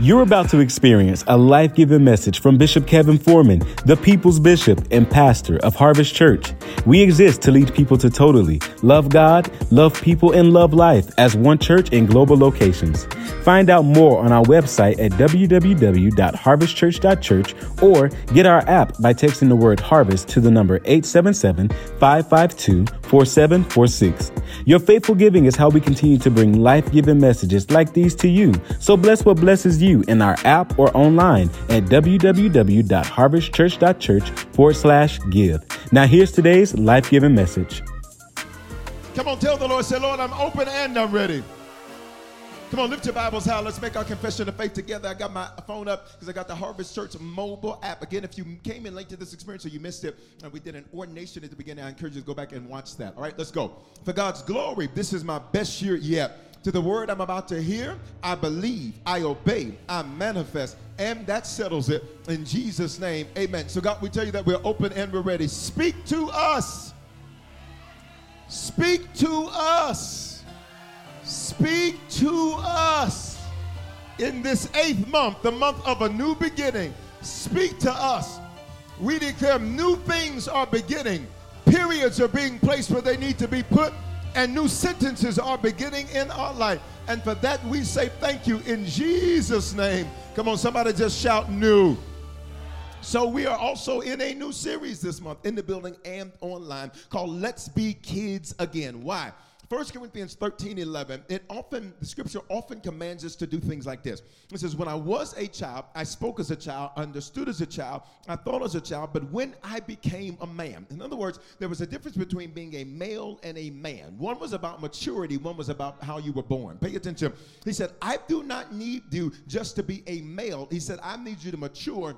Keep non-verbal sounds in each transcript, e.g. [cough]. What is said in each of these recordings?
You're about to experience a life giving message from Bishop Kevin Foreman, the people's bishop and pastor of Harvest Church. We exist to lead people to totally love God, love people, and love life as one church in global locations. Find out more on our website at www.harvestchurch.church or get our app by texting the word harvest to the number 877 552 4746. Your faithful giving is how we continue to bring life giving messages like these to you. So bless what blesses you in our app or online at www.harvestchurch.church forward slash give. Now, here's today's life giving message. Come on, tell the Lord, say, Lord, I'm open and I'm ready. Come on, lift your Bibles high. Let's make our confession of faith together. I got my phone up because I got the Harvest Church mobile app. Again, if you came in late to this experience or you missed it, and we did an ordination at the beginning, I encourage you to go back and watch that. All right, let's go. For God's glory, this is my best year yet. To the word I'm about to hear, I believe, I obey, I manifest, and that settles it in Jesus' name. Amen. So, God, we tell you that we're open and we're ready. Speak to us. Speak to us. Speak to us in this eighth month, the month of a new beginning. Speak to us. We declare new things are beginning. Periods are being placed where they need to be put, and new sentences are beginning in our life. And for that, we say thank you in Jesus' name. Come on, somebody just shout new. So, we are also in a new series this month in the building and online called Let's Be Kids Again. Why? 1 Corinthians 13 11, it often, the scripture often commands us to do things like this. It says, When I was a child, I spoke as a child, understood as a child, I thought as a child, but when I became a man. In other words, there was a difference between being a male and a man. One was about maturity, one was about how you were born. Pay attention. He said, I do not need you just to be a male. He said, I need you to mature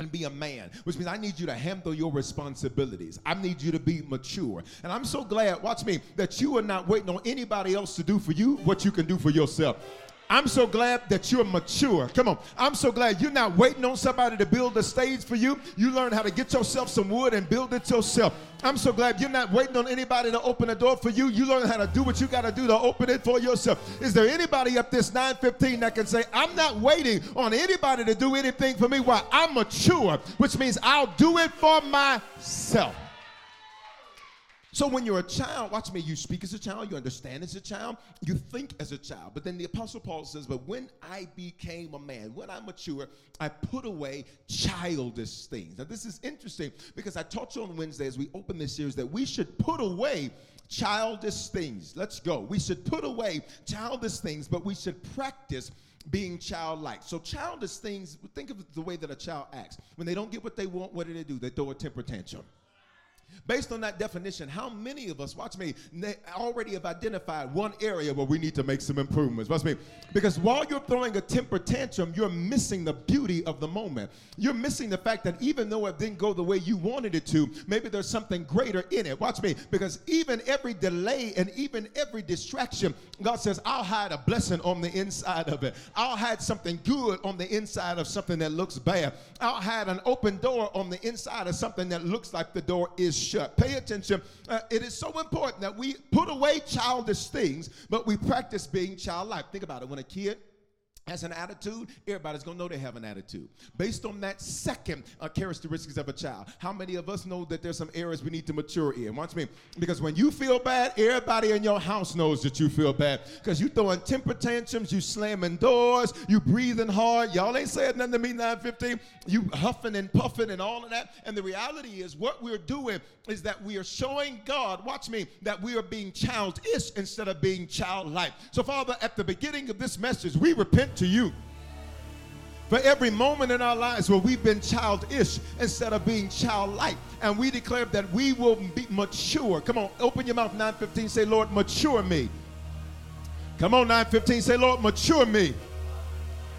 and be a man, which means I need you to handle your responsibilities. I need you to be mature. And I'm so glad, watch me, that you are not waiting on anybody else to do for you what you can do for yourself. I'm so glad that you're mature. Come on. I'm so glad you're not waiting on somebody to build a stage for you. You learn how to get yourself some wood and build it yourself. I'm so glad you're not waiting on anybody to open a door for you. You learn how to do what you got to do to open it for yourself. Is there anybody up this 915 that can say, I'm not waiting on anybody to do anything for me while I'm mature, which means I'll do it for myself. So when you're a child, watch me, you speak as a child, you understand as a child, you think as a child. But then the Apostle Paul says, But when I became a man, when I mature, I put away childish things. Now, this is interesting because I taught you on Wednesday as we open this series that we should put away childish things. Let's go. We should put away childish things, but we should practice being childlike. So childish things, think of the way that a child acts. When they don't get what they want, what do they do? They throw a temper tantrum. Based on that definition, how many of us, watch me, already have identified one area where we need to make some improvements? Watch me. Because while you're throwing a temper tantrum, you're missing the beauty of the moment. You're missing the fact that even though it didn't go the way you wanted it to, maybe there's something greater in it. Watch me. Because even every delay and even every distraction, God says, I'll hide a blessing on the inside of it. I'll hide something good on the inside of something that looks bad. I'll hide an open door on the inside of something that looks like the door is shut. Pay attention. Uh, it is so important that we put away childish things, but we practice being childlike. Think about it. When a kid has an attitude, everybody's gonna know they have an attitude. Based on that second uh, characteristics of a child, how many of us know that there's some areas we need to mature in? Watch me, because when you feel bad, everybody in your house knows that you feel bad. Because you're throwing temper tantrums, you slamming doors, you breathing hard. Y'all ain't saying nothing to me 915. You huffing and puffing and all of that. And the reality is, what we're doing is that we are showing God, watch me, that we are being childish instead of being childlike. So, Father, at the beginning of this message, we repent to you for every moment in our lives where we've been childish instead of being childlike. And we declare that we will be mature. Come on, open your mouth, 915. Say, Lord, mature me. Come on, 915. Say, Lord, mature me.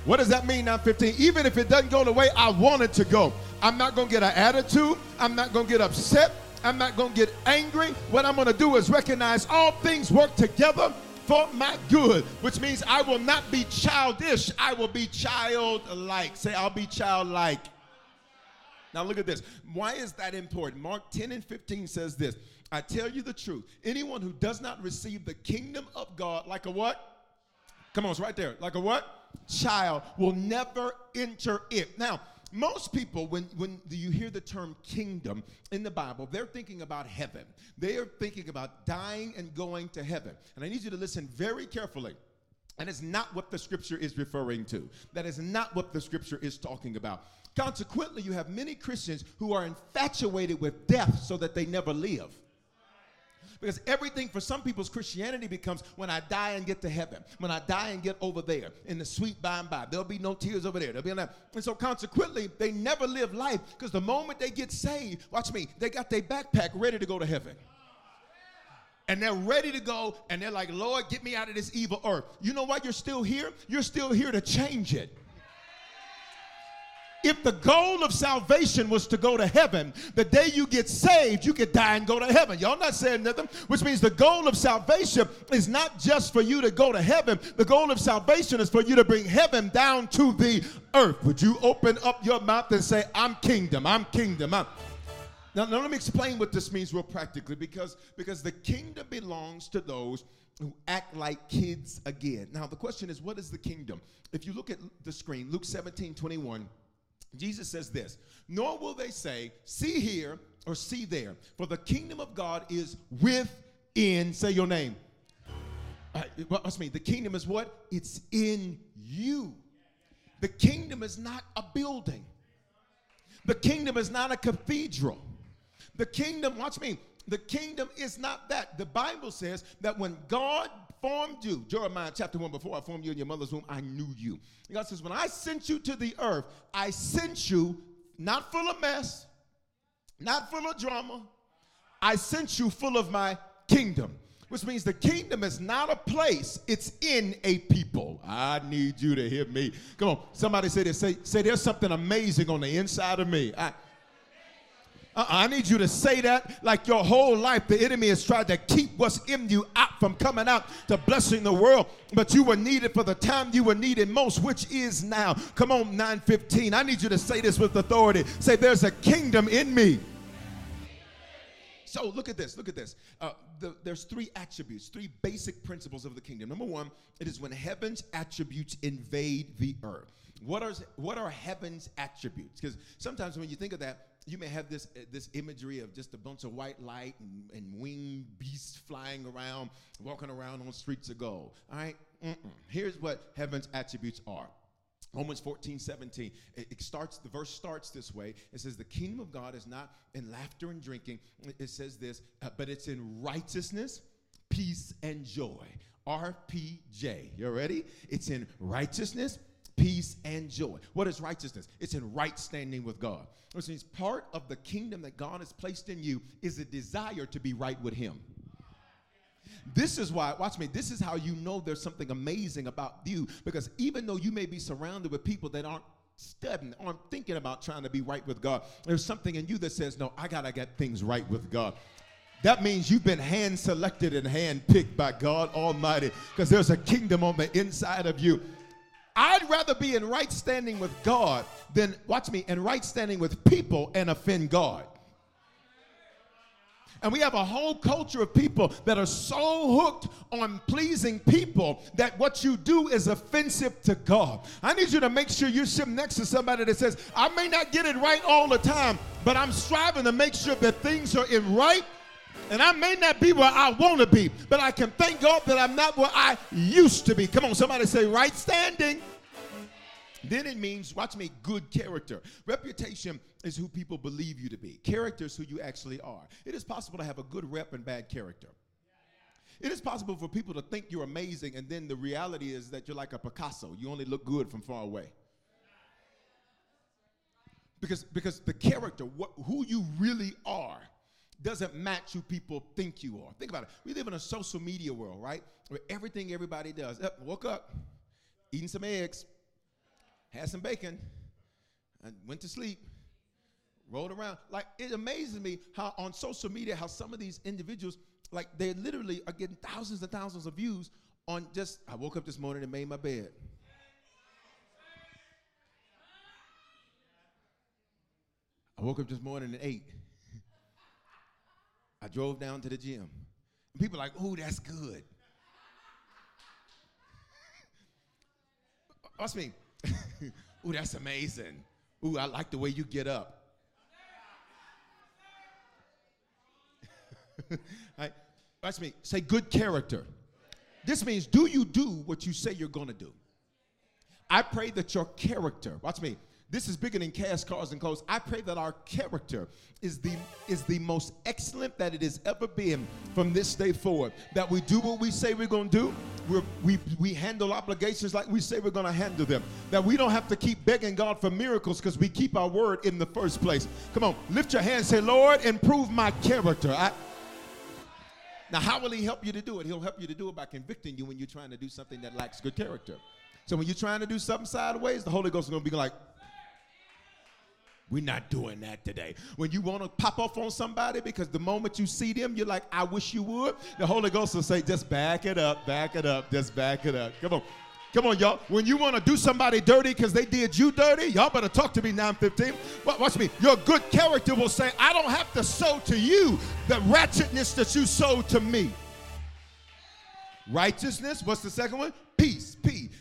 What does that mean, 915? Even if it doesn't go the way I want it to go, I'm not going to get an attitude. I'm not going to get upset. I'm not going to get angry. What I'm going to do is recognize all things work together for my good, which means I will not be childish. I will be childlike. Say, I'll be childlike. Now, look at this. Why is that important? Mark 10 and 15 says this I tell you the truth. Anyone who does not receive the kingdom of God like a what? Come on, it's right there. Like a what? Child will never enter it. Now, most people, when, when you hear the term kingdom in the Bible, they're thinking about heaven. They are thinking about dying and going to heaven. And I need you to listen very carefully. And it's not what the scripture is referring to. That is not what the scripture is talking about. Consequently, you have many Christians who are infatuated with death so that they never live. Because everything for some people's Christianity becomes when I die and get to heaven, when I die and get over there in the sweet by and by. There'll be no tears over there. There'll be no, and so consequently, they never live life because the moment they get saved, watch me, they got their backpack ready to go to heaven and they're ready to go and they're like, Lord, get me out of this evil earth. You know why you're still here? You're still here to change it. If the goal of salvation was to go to heaven, the day you get saved, you could die and go to heaven. Y'all not saying nothing, which means the goal of salvation is not just for you to go to heaven. The goal of salvation is for you to bring heaven down to the earth. Would you open up your mouth and say, I'm kingdom, I'm kingdom, I'm. Now, now let me explain what this means real practically because, because the kingdom belongs to those who act like kids again. Now, the question is, what is the kingdom? If you look at the screen, Luke 17 21, Jesus says this, nor will they say, see here or see there, for the kingdom of God is within, say your name. Uh, what's me? The kingdom is what? It's in you. The kingdom is not a building. The kingdom is not a cathedral. The kingdom, watch me, the kingdom is not that. The Bible says that when God formed you, Jeremiah chapter 1, before I formed you in your mother's womb, I knew you. And God says, when I sent you to the earth, I sent you not full of mess, not full of drama. I sent you full of my kingdom. Which means the kingdom is not a place, it's in a people. I need you to hear me. Come on, somebody say this. Say, say there's something amazing on the inside of me. I, uh, I need you to say that like your whole life the enemy has tried to keep what's in you out from coming out to blessing the world. But you were needed for the time you were needed most, which is now. Come on, 915. I need you to say this with authority. Say, there's a kingdom in me. So look at this. Look at this. Uh, the, there's three attributes, three basic principles of the kingdom. Number one, it is when heaven's attributes invade the earth. What are what are heaven's attributes? Because sometimes when you think of that, you may have this uh, this imagery of just a bunch of white light and, and winged beasts flying around, walking around on streets of gold. All right? Mm-mm. Here's what heaven's attributes are. Romans 14, 17. It, starts, the verse starts this way. It says, The kingdom of God is not in laughter and drinking. It, it says this, uh, but it's in righteousness, peace, and joy. RPJ. You ready? It's in righteousness, peace, and joy. What is righteousness? It's in right standing with God. Which means part of the kingdom that God has placed in you is a desire to be right with Him. This is why, watch me, this is how you know there's something amazing about you. Because even though you may be surrounded with people that aren't studying, aren't thinking about trying to be right with God, there's something in you that says, No, I gotta get things right with God. That means you've been hand selected and hand picked by God Almighty because there's a kingdom on the inside of you. I'd rather be in right standing with God than, watch me, in right standing with people and offend God. And we have a whole culture of people that are so hooked on pleasing people that what you do is offensive to God. I need you to make sure you're sitting next to somebody that says, I may not get it right all the time, but I'm striving to make sure that things are in right. And I may not be where I want to be, but I can thank God that I'm not where I used to be. Come on, somebody say right standing. Then it means, watch me, good character. Reputation is who people believe you to be. Character is who you actually are. It is possible to have a good rep and bad character. It is possible for people to think you're amazing, and then the reality is that you're like a Picasso. You only look good from far away. Because, because the character, what, who you really are, doesn't match who people think you are. Think about it. We live in a social media world, right? Where everything everybody does. Up, woke up, eating some eggs, had some bacon, and went to sleep, rolled around. Like it amazes me how on social media how some of these individuals like they literally are getting thousands and thousands of views on just I woke up this morning and made my bed. I woke up this morning and ate. I drove down to the gym. And people are like, ooh, that's good." [laughs] Watch me. [laughs] Ooh, that's amazing. Ooh, I like the way you get up. [laughs] right? Watch me. Say good character. This means do you do what you say you're going to do? I pray that your character, watch me, this is bigger than cash, cars, and clothes. I pray that our character is the is the most excellent that it has ever been from this day forward. That we do what we say we're gonna do. We're, we we handle obligations like we say we're gonna handle them. That we don't have to keep begging God for miracles because we keep our word in the first place. Come on, lift your hands, say, Lord, improve my character. I, now, how will He help you to do it? He'll help you to do it by convicting you when you're trying to do something that lacks good character. So when you're trying to do something sideways, the Holy Ghost is gonna be like, we're not doing that today. When you want to pop off on somebody because the moment you see them, you're like, I wish you would. The Holy Ghost will say, just back it up, back it up, just back it up. Come on. Come on, y'all. When you want to do somebody dirty because they did you dirty, y'all better talk to me 915. Watch me. Your good character will say, I don't have to sow to you the ratchetness that you sowed to me. Righteousness, what's the second one?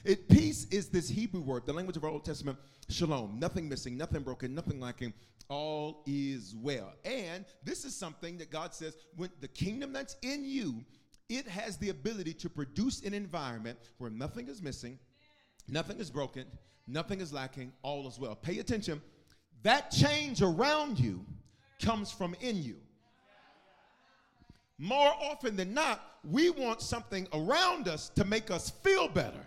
It, peace is this Hebrew word, the language of our Old Testament, shalom. Nothing missing, nothing broken, nothing lacking. All is well. And this is something that God says when the kingdom that's in you, it has the ability to produce an environment where nothing is missing, nothing is broken, nothing is lacking, all is well. Pay attention. That change around you comes from in you. More often than not, we want something around us to make us feel better.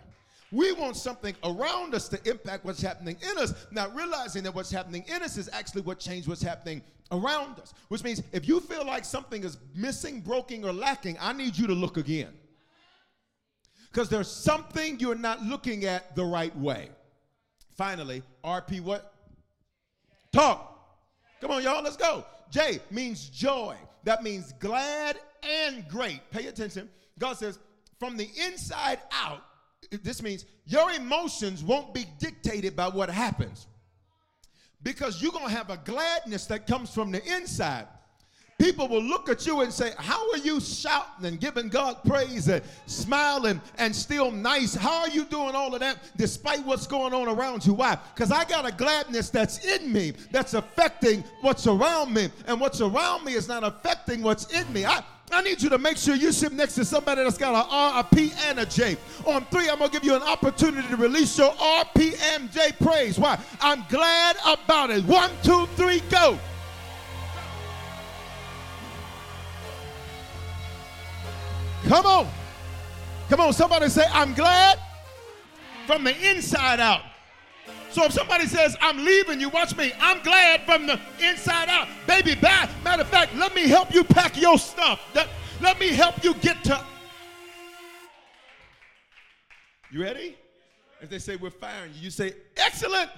We want something around us to impact what's happening in us, not realizing that what's happening in us is actually what changed what's happening around us. Which means if you feel like something is missing, broken, or lacking, I need you to look again. Because there's something you're not looking at the right way. Finally, RP what? Talk. Come on, y'all, let's go. J means joy. That means glad and great. Pay attention. God says, from the inside out, this means your emotions won't be dictated by what happens because you're going to have a gladness that comes from the inside. People will look at you and say, How are you shouting and giving God praise and smiling and still nice? How are you doing all of that despite what's going on around you? Why? Because I got a gladness that's in me that's affecting what's around me, and what's around me is not affecting what's in me. I, I need you to make sure you sit next to somebody that's got an R, a P, and a J. On three, I'm going to give you an opportunity to release your R, P, M, J praise. Why? I'm glad about it. One, two, three, go. Come on. Come on, somebody say, I'm glad from the inside out. So if somebody says, I'm leaving you, watch me. I'm glad from the inside out. Baby, back. Matter of fact, let me help you pack your stuff. Let, me help you get to. You ready? If they say, We're firing you, you say, Excellent.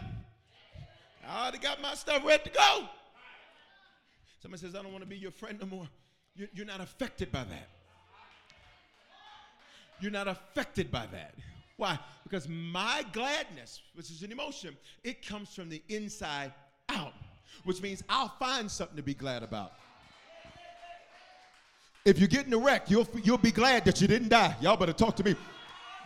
I already got my stuff ready to go. Somebody says, I don't want to be your friend no more. You're not affected by that. You're not affected by that. Why? Because my gladness, which is an emotion, it comes from the inside out, which means I'll find something to be glad about. If you get in a wreck, you'll, you'll be glad that you didn't die. Y'all better talk to me.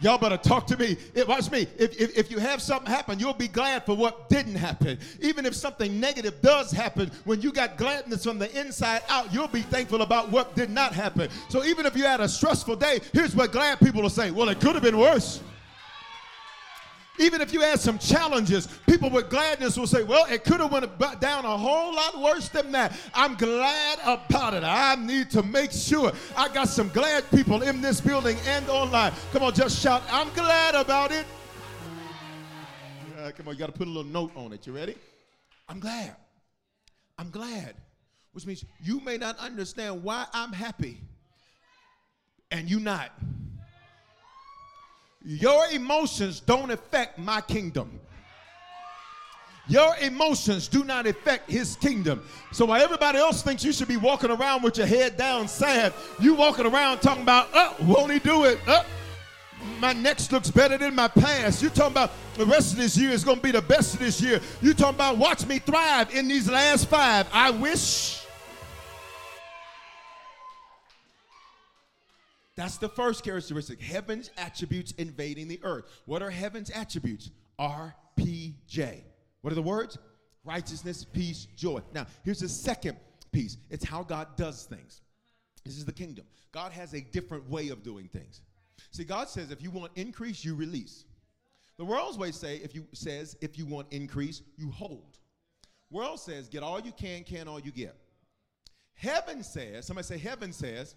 Y'all better talk to me. It, watch me. If, if, if you have something happen, you'll be glad for what didn't happen. Even if something negative does happen, when you got gladness from the inside out, you'll be thankful about what did not happen. So even if you had a stressful day, here's what glad people will say Well, it could have been worse. Even if you had some challenges, people with gladness will say, well, it could have went down a whole lot worse than that. I'm glad about it. I need to make sure I got some glad people in this building and online. Come on, just shout, I'm glad about it. Uh, come on, you got to put a little note on it. You ready? I'm glad. I'm glad. Which means you may not understand why I'm happy and you not. Your emotions don't affect my kingdom. Your emotions do not affect his kingdom. So while everybody else thinks you should be walking around with your head down sad, you walking around talking about, oh, won't he do it? Oh, my next looks better than my past. You talking about the rest of this year is going to be the best of this year. You talking about watch me thrive in these last five. I wish That's the first characteristic. Heaven's attributes invading the earth. What are heaven's attributes? RPJ. What are the words? Righteousness, peace, joy. Now, here's the second piece it's how God does things. This is the kingdom. God has a different way of doing things. See, God says if you want increase, you release. The world's way say if you says if you want increase, you hold. World says get all you can, can all you get. Heaven says, somebody say heaven says,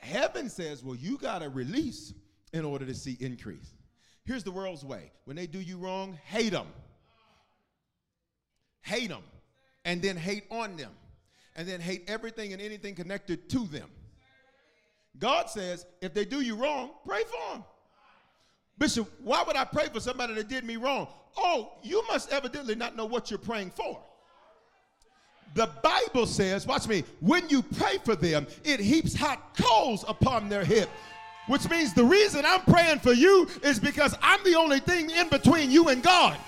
Heaven says, well, you got to release in order to see increase. Here's the world's way when they do you wrong, hate them. Hate them. And then hate on them. And then hate everything and anything connected to them. God says, if they do you wrong, pray for them. Bishop, why would I pray for somebody that did me wrong? Oh, you must evidently not know what you're praying for. The Bible says, watch me, when you pray for them, it heaps hot coals upon their head. Which means the reason I'm praying for you is because I'm the only thing in between you and God.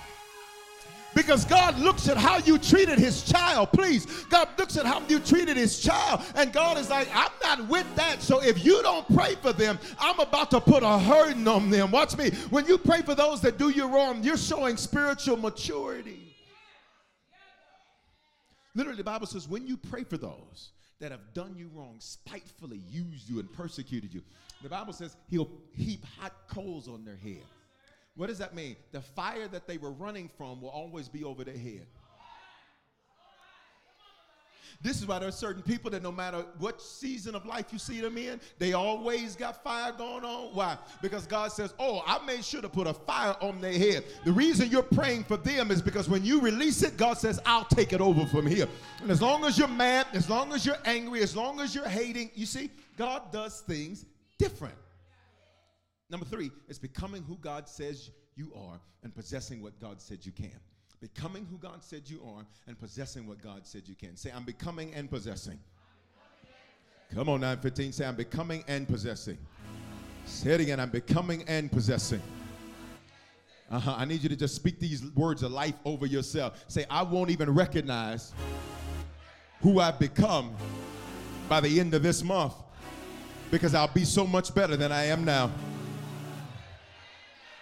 Because God looks at how you treated his child. Please, God looks at how you treated his child. And God is like, I'm not with that. So if you don't pray for them, I'm about to put a hurting on them. Watch me. When you pray for those that do you wrong, you're showing spiritual maturity. Literally, the Bible says, when you pray for those that have done you wrong, spitefully used you and persecuted you, the Bible says he'll heap hot coals on their head. What does that mean? The fire that they were running from will always be over their head. This is why there are certain people that no matter what season of life you see them in, they always got fire going on. Why? Because God says, Oh, I made sure to put a fire on their head. The reason you're praying for them is because when you release it, God says, I'll take it over from here. And as long as you're mad, as long as you're angry, as long as you're hating, you see, God does things different. Number three is becoming who God says you are and possessing what God said you can becoming who God said you are, and possessing what God said you can. Say, I'm becoming and possessing. Come on, 915. Say, I'm becoming and possessing. Say it again. I'm becoming and possessing. Uh-huh. I need you to just speak these words of life over yourself. Say, I won't even recognize who I've become by the end of this month because I'll be so much better than I am now.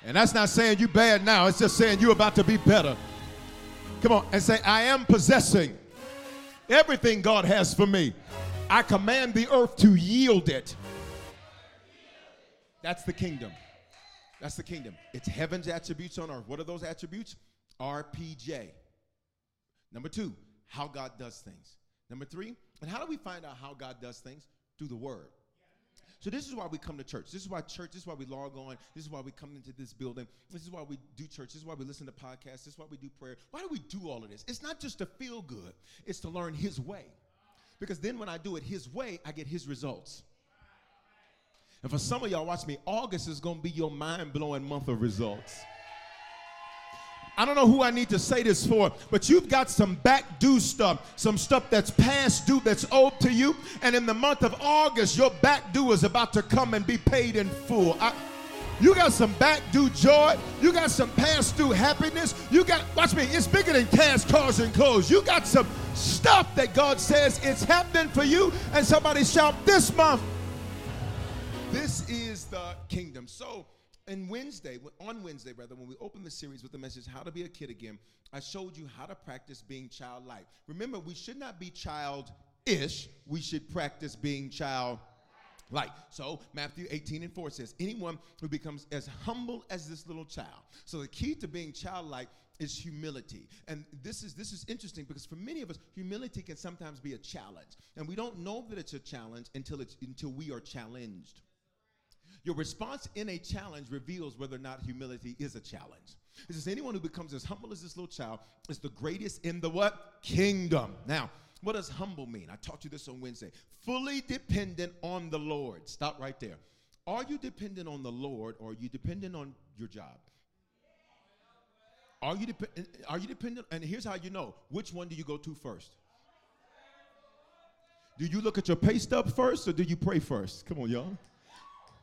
And that's not saying you bad now, it's just saying you're about to be better. Come on and say, I am possessing everything God has for me. I command the earth to yield it. That's the kingdom. That's the kingdom. It's heaven's attributes on earth. What are those attributes? RPJ. Number two, how God does things. Number three, and how do we find out how God does things? Through the word. So this is why we come to church. This is why church, this is why we log on. This is why we come into this building. This is why we do church. This is why we listen to podcasts. This is why we do prayer. Why do we do all of this? It's not just to feel good. It's to learn his way. Because then when I do it his way, I get his results. And for some of y'all, watch me, August is going to be your mind-blowing month of results. I don't know who I need to say this for, but you've got some back due stuff, some stuff that's past due that's owed to you. And in the month of August, your back due is about to come and be paid in full. I, you got some back due joy. You got some past due happiness. You got, watch me, it's bigger than cash, cars, and clothes. You got some stuff that God says it's happening for you. And somebody shout this month. This is the kingdom. So, and Wednesday, on Wednesday, rather, when we opened the series with the message, How to Be a Kid Again, I showed you how to practice being childlike. Remember, we should not be childish, we should practice being child like so matthew 18 and 4 says anyone who becomes as humble as this little child. So the key to being childlike is humility. And this is this is interesting because for many of us humility can sometimes be a challenge. And we don't know that it's a challenge until it's until we are challenged your response in a challenge reveals whether or not humility is a challenge. It says anyone who becomes as humble as this little child is the greatest in the what? Kingdom. Now, what does humble mean? I taught you this on Wednesday. Fully dependent on the Lord. Stop right there. Are you dependent on the Lord or are you dependent on your job? Are you, dep- are you dependent? And here's how you know which one do you go to first? Do you look at your pay stub first or do you pray first? Come on, y'all.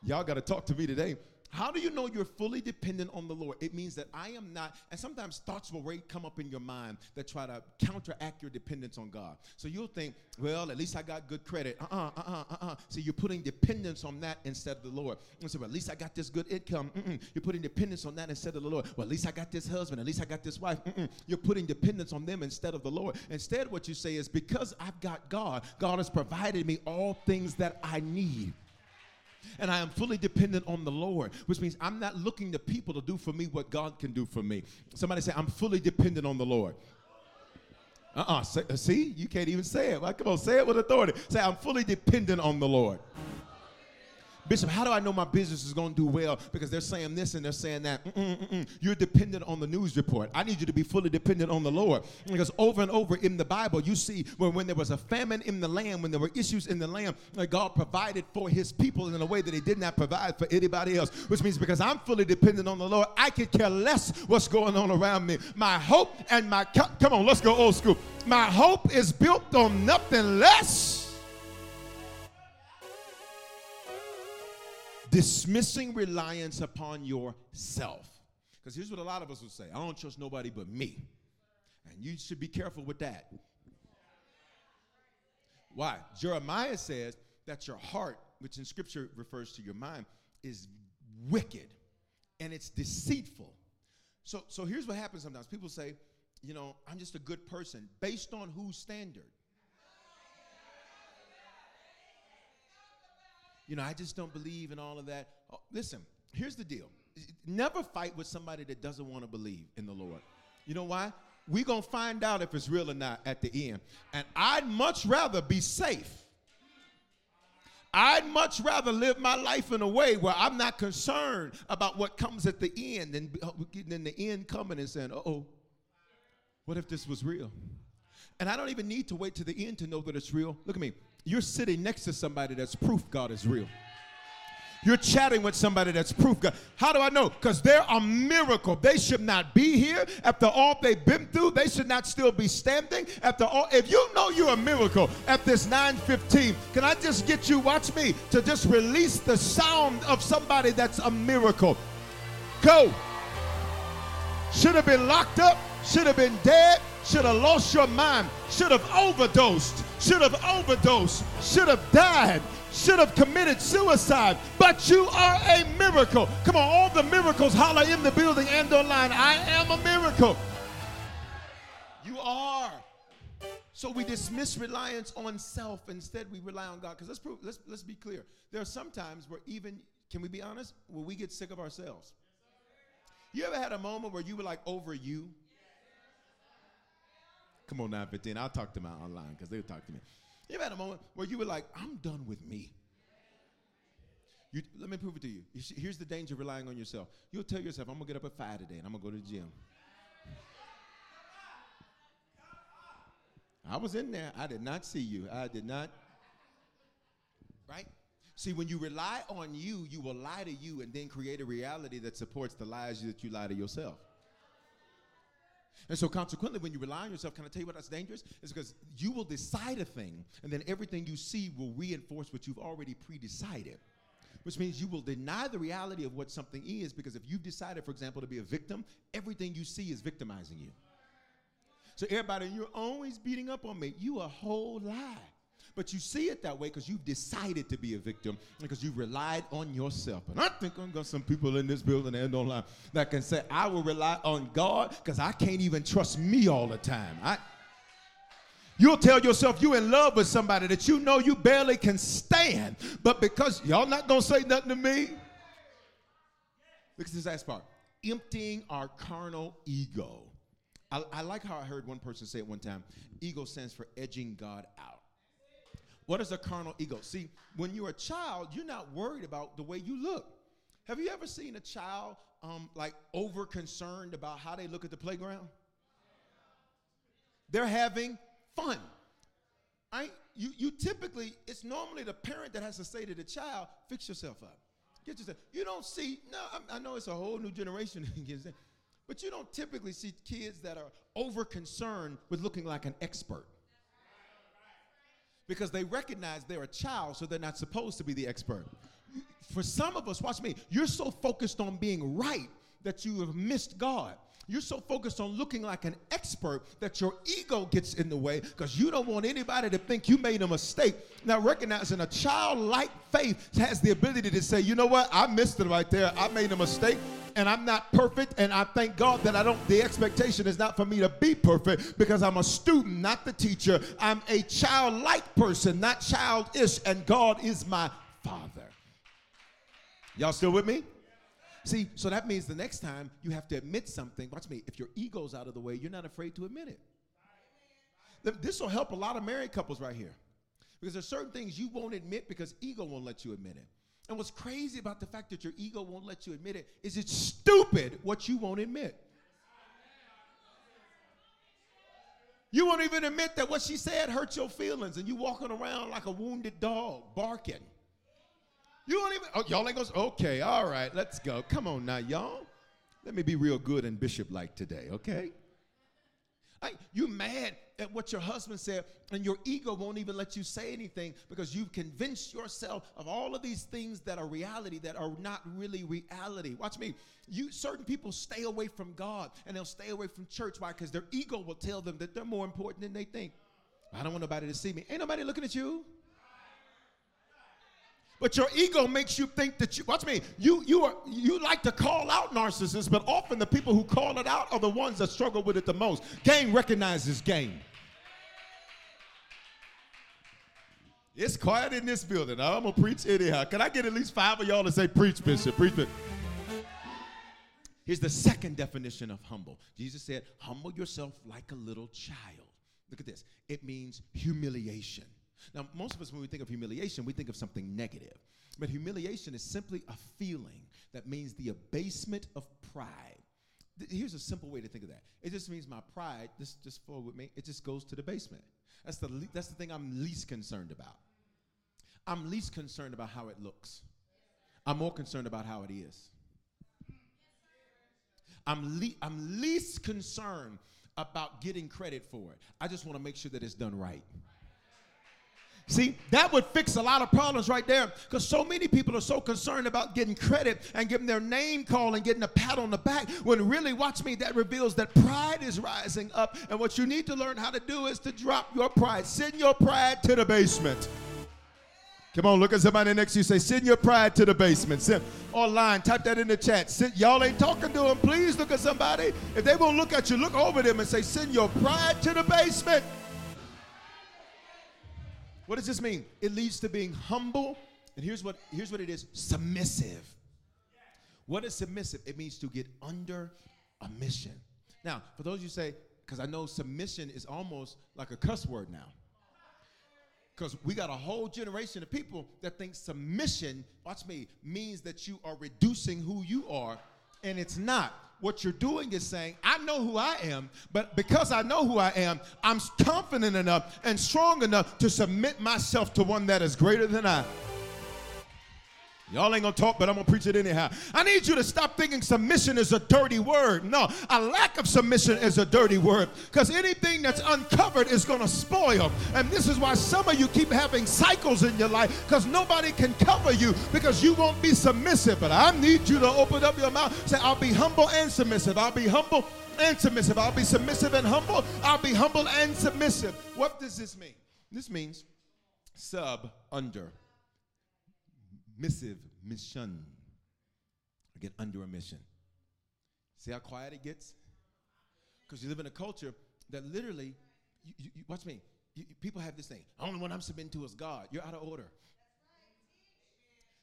Y'all got to talk to me today. How do you know you're fully dependent on the Lord? It means that I am not, and sometimes thoughts will come up in your mind that try to counteract your dependence on God. So you'll think, well, at least I got good credit. Uh uh-uh, uh, uh-uh, uh, uh. See, you're putting dependence on that instead of the Lord. And so, well, at least I got this good income. Mm-mm. You're putting dependence on that instead of the Lord. Well, at least I got this husband. At least I got this wife. Mm-mm. You're putting dependence on them instead of the Lord. Instead, what you say is, because I've got God, God has provided me all things that I need and I am fully dependent on the Lord, which means I'm not looking to people to do for me what God can do for me. Somebody say, I'm fully dependent on the Lord. Uh uh-uh. uh See, you can't even say it. Well, come on, say it with authority. Say, I'm fully dependent on the Lord. Bishop, how do I know my business is going to do well? Because they're saying this and they're saying that. Mm-mm, mm-mm. You're dependent on the news report. I need you to be fully dependent on the Lord. Because over and over in the Bible, you see when, when there was a famine in the land, when there were issues in the land, uh, God provided for his people in a way that he did not provide for anybody else. Which means because I'm fully dependent on the Lord, I could care less what's going on around me. My hope and my, come on, let's go old school. My hope is built on nothing less dismissing reliance upon yourself. Because here's what a lot of us will say I don't trust nobody but me. And you should be careful with that. Why? Jeremiah says that your heart, which in scripture refers to your mind, is wicked and it's deceitful. So, so here's what happens sometimes people say, you know, I'm just a good person based on whose standard? You know, I just don't believe in all of that. Oh, listen, here's the deal. Never fight with somebody that doesn't want to believe in the Lord. You know why? We're going to find out if it's real or not at the end. And I'd much rather be safe. I'd much rather live my life in a way where I'm not concerned about what comes at the end than, than the end coming and saying, uh oh, what if this was real? And I don't even need to wait to the end to know that it's real. Look at me. You're sitting next to somebody that's proof God is real. You're chatting with somebody that's proof God. How do I know? Because they're a miracle. They should not be here after all they've been through. They should not still be standing after all. If you know you're a miracle at this 9:15, can I just get you? Watch me to just release the sound of somebody that's a miracle. Go. Should have been locked up. Should have been dead should have lost your mind, should have overdosed, should have overdosed, should have died, should have committed suicide, but you are a miracle. Come on, all the miracles holler in the building and online. I am a miracle. You are. So we dismiss reliance on self. Instead, we rely on God. Because let's prove, let's let's be clear. There are some times where even, can we be honest, where we get sick of ourselves. You ever had a moment where you were like over you? Come on, 915. I'll talk to my online because they'll talk to me. You ever had a moment where you were like, I'm done with me? You, let me prove it to you. you here's the danger of relying on yourself. You'll tell yourself, I'm going to get up at 5 today and I'm going to go to the gym. I was in there. I did not see you. I did not. Right? See, when you rely on you, you will lie to you and then create a reality that supports the lies that you lie to yourself. And so, consequently, when you rely on yourself, can I tell you what that's dangerous? It's because you will decide a thing, and then everything you see will reinforce what you've already pre decided. Which means you will deny the reality of what something is because if you've decided, for example, to be a victim, everything you see is victimizing you. So everybody, you're always beating up on me. You a whole lie. But you see it that way because you've decided to be a victim because you've relied on yourself. And I think I've got some people in this building and online that can say, I will rely on God because I can't even trust me all the time. I You'll tell yourself you're in love with somebody that you know you barely can stand, but because y'all not gonna say nothing to me. Look at this last part. Emptying our carnal ego. I, I like how I heard one person say it one time. Ego stands for edging God out. What is a carnal ego? See, when you're a child, you're not worried about the way you look. Have you ever seen a child um, like over concerned about how they look at the playground? They're having fun. I, you, you typically, it's normally the parent that has to say to the child, fix yourself up. Get yourself. You don't see, no, I, I know it's a whole new generation, [laughs] but you don't typically see kids that are over concerned with looking like an expert. Because they recognize they're a child, so they're not supposed to be the expert. For some of us, watch me, you're so focused on being right that you have missed God. You're so focused on looking like an expert that your ego gets in the way because you don't want anybody to think you made a mistake. Now, recognizing a childlike faith has the ability to say, you know what, I missed it right there. I made a mistake and I'm not perfect. And I thank God that I don't, the expectation is not for me to be perfect because I'm a student, not the teacher. I'm a childlike person, not childish, and God is my Father. Y'all still with me? See, so that means the next time you have to admit something. Watch me. If your ego's out of the way, you're not afraid to admit it. This will help a lot of married couples right here. Because there's certain things you won't admit because ego won't let you admit it. And what's crazy about the fact that your ego won't let you admit it is it's stupid what you won't admit. You won't even admit that what she said hurt your feelings and you walking around like a wounded dog barking. You don't even, oh, y'all ain't gonna, okay, all right, let's go. Come on now, y'all. Let me be real good and bishop like today, okay? You mad at what your husband said, and your ego won't even let you say anything because you've convinced yourself of all of these things that are reality that are not really reality. Watch me. You certain people stay away from God and they'll stay away from church. Why? Because their ego will tell them that they're more important than they think. I don't want nobody to see me. Ain't nobody looking at you. But your ego makes you think that you watch me. You you are you like to call out narcissists, but often the people who call it out are the ones that struggle with it the most. Game recognizes game. It's quiet in this building. I'm gonna preach anyhow. Can I get at least five of y'all to say preach, Bishop? Preach, Bishop. Here's the second definition of humble. Jesus said, "Humble yourself like a little child." Look at this. It means humiliation. Now, most of us, when we think of humiliation, we think of something negative. But humiliation is simply a feeling that means the abasement of pride. Here's a simple way to think of that. It just means my pride, just, just forward with me, it just goes to the basement. That's the, le- that's the thing I'm least concerned about. I'm least concerned about how it looks. I'm more concerned about how it is. I'm, le- I'm least concerned about getting credit for it. I just want to make sure that it's done right. See, that would fix a lot of problems right there because so many people are so concerned about getting credit and getting their name called and getting a pat on the back when really, watch me, that reveals that pride is rising up. And what you need to learn how to do is to drop your pride. Send your pride to the basement. Come on, look at somebody next to you. Say, send your pride to the basement. Send online. Type that in the chat. Send, y'all ain't talking to them. Please look at somebody. If they won't look at you, look over them and say, send your pride to the basement. What does this mean? It leads to being humble, and here's what here's what it is: submissive. What is submissive? It means to get under a mission. Now, for those you say, because I know submission is almost like a cuss word now. Because we got a whole generation of people that think submission, watch me, means that you are reducing who you are, and it's not what you're doing is saying, I know who I am, but because I know who I am, I'm confident enough and strong enough to submit myself to one that is greater than I. Y'all ain't gonna talk, but I'm gonna preach it anyhow. I need you to stop thinking submission is a dirty word. No, a lack of submission is a dirty word because anything that's uncovered is gonna spoil. And this is why some of you keep having cycles in your life because nobody can cover you because you won't be submissive. But I need you to open up your mouth. Say, I'll be humble and submissive. I'll be humble and submissive. I'll be submissive and humble. I'll be humble and submissive. What does this mean? This means sub under missive mission. Get under a mission. See how quiet it gets? Because you live in a culture that literally, you, you, you watch me. You, people have this thing. Only one I'm submitting to is God. You're out of order.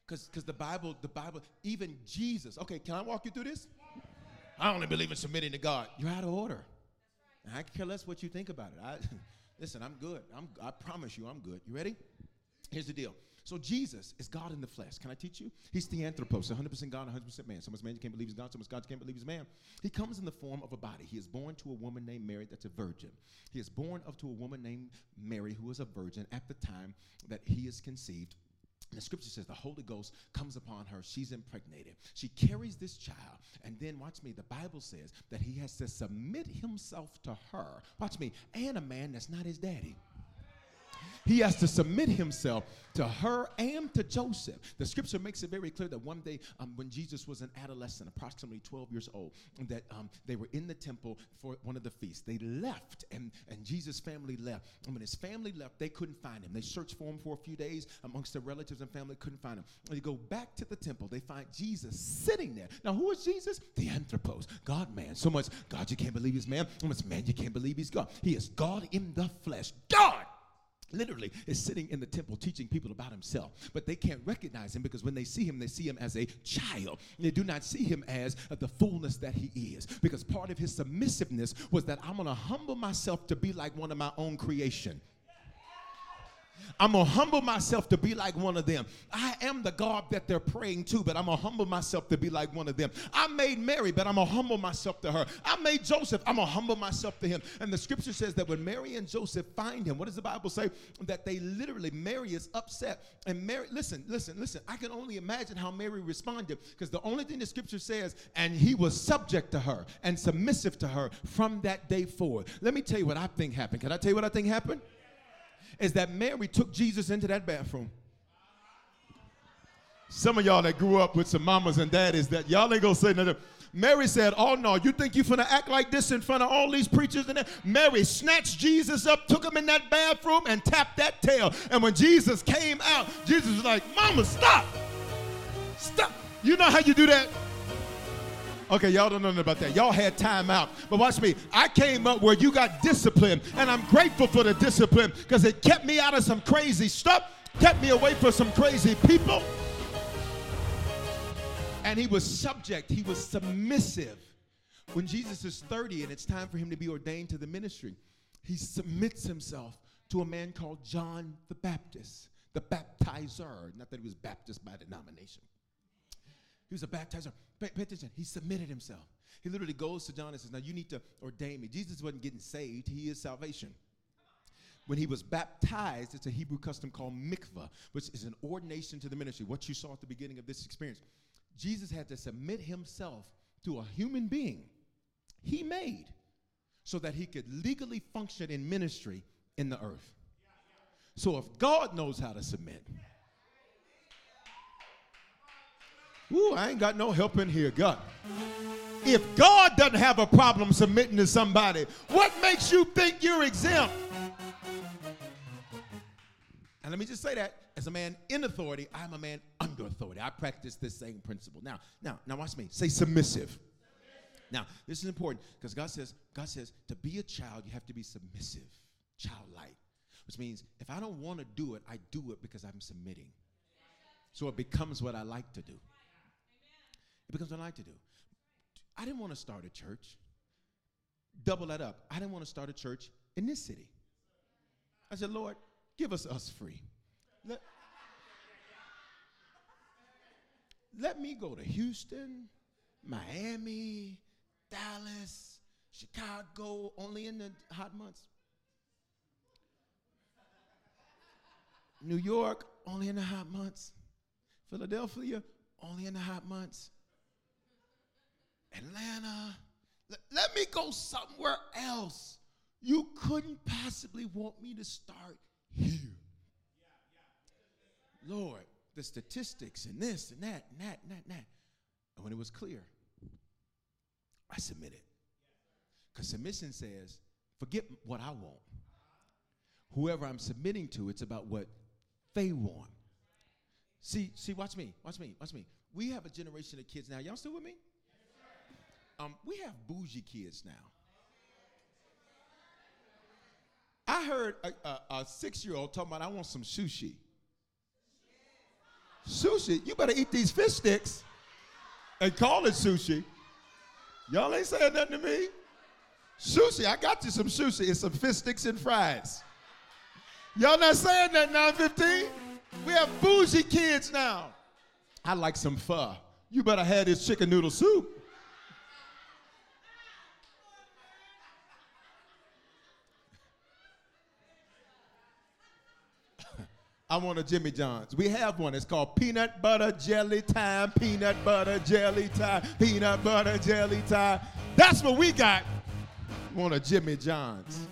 Because the Bible, the Bible, even Jesus. Okay, can I walk you through this? I only believe in submitting to God. You're out of order. I care less what you think about it. I, [laughs] listen, I'm good. I'm, I promise you, I'm good. You ready? Here's the deal. So Jesus is God in the flesh. Can I teach you? He's the anthropos, 100% God, 100% man. So much man you can't believe he's God, so much God you can't believe he's man. He comes in the form of a body. He is born to a woman named Mary that's a virgin. He is born of to a woman named Mary who is a virgin at the time that he is conceived. And the scripture says the Holy Ghost comes upon her. She's impregnated. She carries this child. And then, watch me, the Bible says that he has to submit himself to her. Watch me, and a man that's not his daddy. He has to submit himself to her and to Joseph. The scripture makes it very clear that one day um, when Jesus was an adolescent, approximately 12 years old, that um, they were in the temple for one of the feasts. They left, and, and Jesus' family left. And when his family left, they couldn't find him. They searched for him for a few days amongst their relatives and family, couldn't find him. They go back to the temple. They find Jesus sitting there. Now, who is Jesus? The anthropos, God man. So much God, you can't believe he's man. So much man, you can't believe he's God. He is God in the flesh. God! Literally is sitting in the temple teaching people about himself. But they can't recognize him because when they see him they see him as a child. They do not see him as the fullness that he is. Because part of his submissiveness was that i'm going to humble myself to be like one of my own creation I'm going to humble myself to be like one of them. I am the God that they're praying to, but I'm going to humble myself to be like one of them. I made Mary, but I'm going to humble myself to her. I made Joseph, I'm going to humble myself to him. And the scripture says that when Mary and Joseph find him, what does the Bible say? That they literally, Mary is upset. And Mary, listen, listen, listen. I can only imagine how Mary responded because the only thing the scripture says, and he was subject to her and submissive to her from that day forward. Let me tell you what I think happened. Can I tell you what I think happened? Is that Mary took Jesus into that bathroom. Some of y'all that grew up with some mamas and daddies that y'all ain't gonna say nothing. Mary said, Oh no, you think you finna act like this in front of all these preachers and that? Mary snatched Jesus up, took him in that bathroom, and tapped that tail. And when Jesus came out, Jesus was like, Mama, stop! Stop! You know how you do that? Okay, y'all don't know nothing about that. Y'all had time out. But watch me. I came up where you got discipline, and I'm grateful for the discipline because it kept me out of some crazy stuff, kept me away from some crazy people. And he was subject, he was submissive. When Jesus is 30 and it's time for him to be ordained to the ministry, he submits himself to a man called John the Baptist, the baptizer. Not that he was Baptist by denomination. He was a baptizer. Pay, pay, attention. He submitted himself. He literally goes to John and says, Now you need to ordain me. Jesus wasn't getting saved, he is salvation. When he was baptized, it's a Hebrew custom called mikvah, which is an ordination to the ministry, what you saw at the beginning of this experience. Jesus had to submit himself to a human being he made so that he could legally function in ministry in the earth. So if God knows how to submit, Ooh, I ain't got no help in here, God. If God doesn't have a problem submitting to somebody, what makes you think you're exempt? And let me just say that as a man in authority, I'm a man under authority. I practice this same principle. Now, now, now watch me. Say submissive. Now, this is important because God says, God says, to be a child, you have to be submissive, childlike. Which means if I don't want to do it, I do it because I'm submitting. So it becomes what I like to do. It becomes what I like to do. I didn't want to start a church. Double that up. I didn't want to start a church in this city. I said, Lord, give us us free. Let, let me go to Houston, Miami, Dallas, Chicago, only in the hot months. New York, only in the hot months. Philadelphia, only in the hot months. Atlanta, let, let me go somewhere else. You couldn't possibly want me to start here. Lord, the statistics and this and that and that and that and that. And when it was clear, I submitted. Because submission says, forget what I want. Whoever I'm submitting to, it's about what they want. See, see, watch me, watch me, watch me. We have a generation of kids now. Y'all still with me? Um, we have bougie kids now. I heard a, a, a six-year-old talking about, I want some sushi. Sushi? You better eat these fish sticks and call it sushi. Y'all ain't saying nothing to me. Sushi, I got you some sushi. It's some fish sticks and fries. Y'all not saying that 915? We have bougie kids now. I like some pho. You better have this chicken noodle soup. I want a Jimmy John's. We have one. It's called Peanut Butter Jelly Time. Peanut Butter Jelly Time. Peanut Butter Jelly Time. That's what we got. Want a Jimmy John's.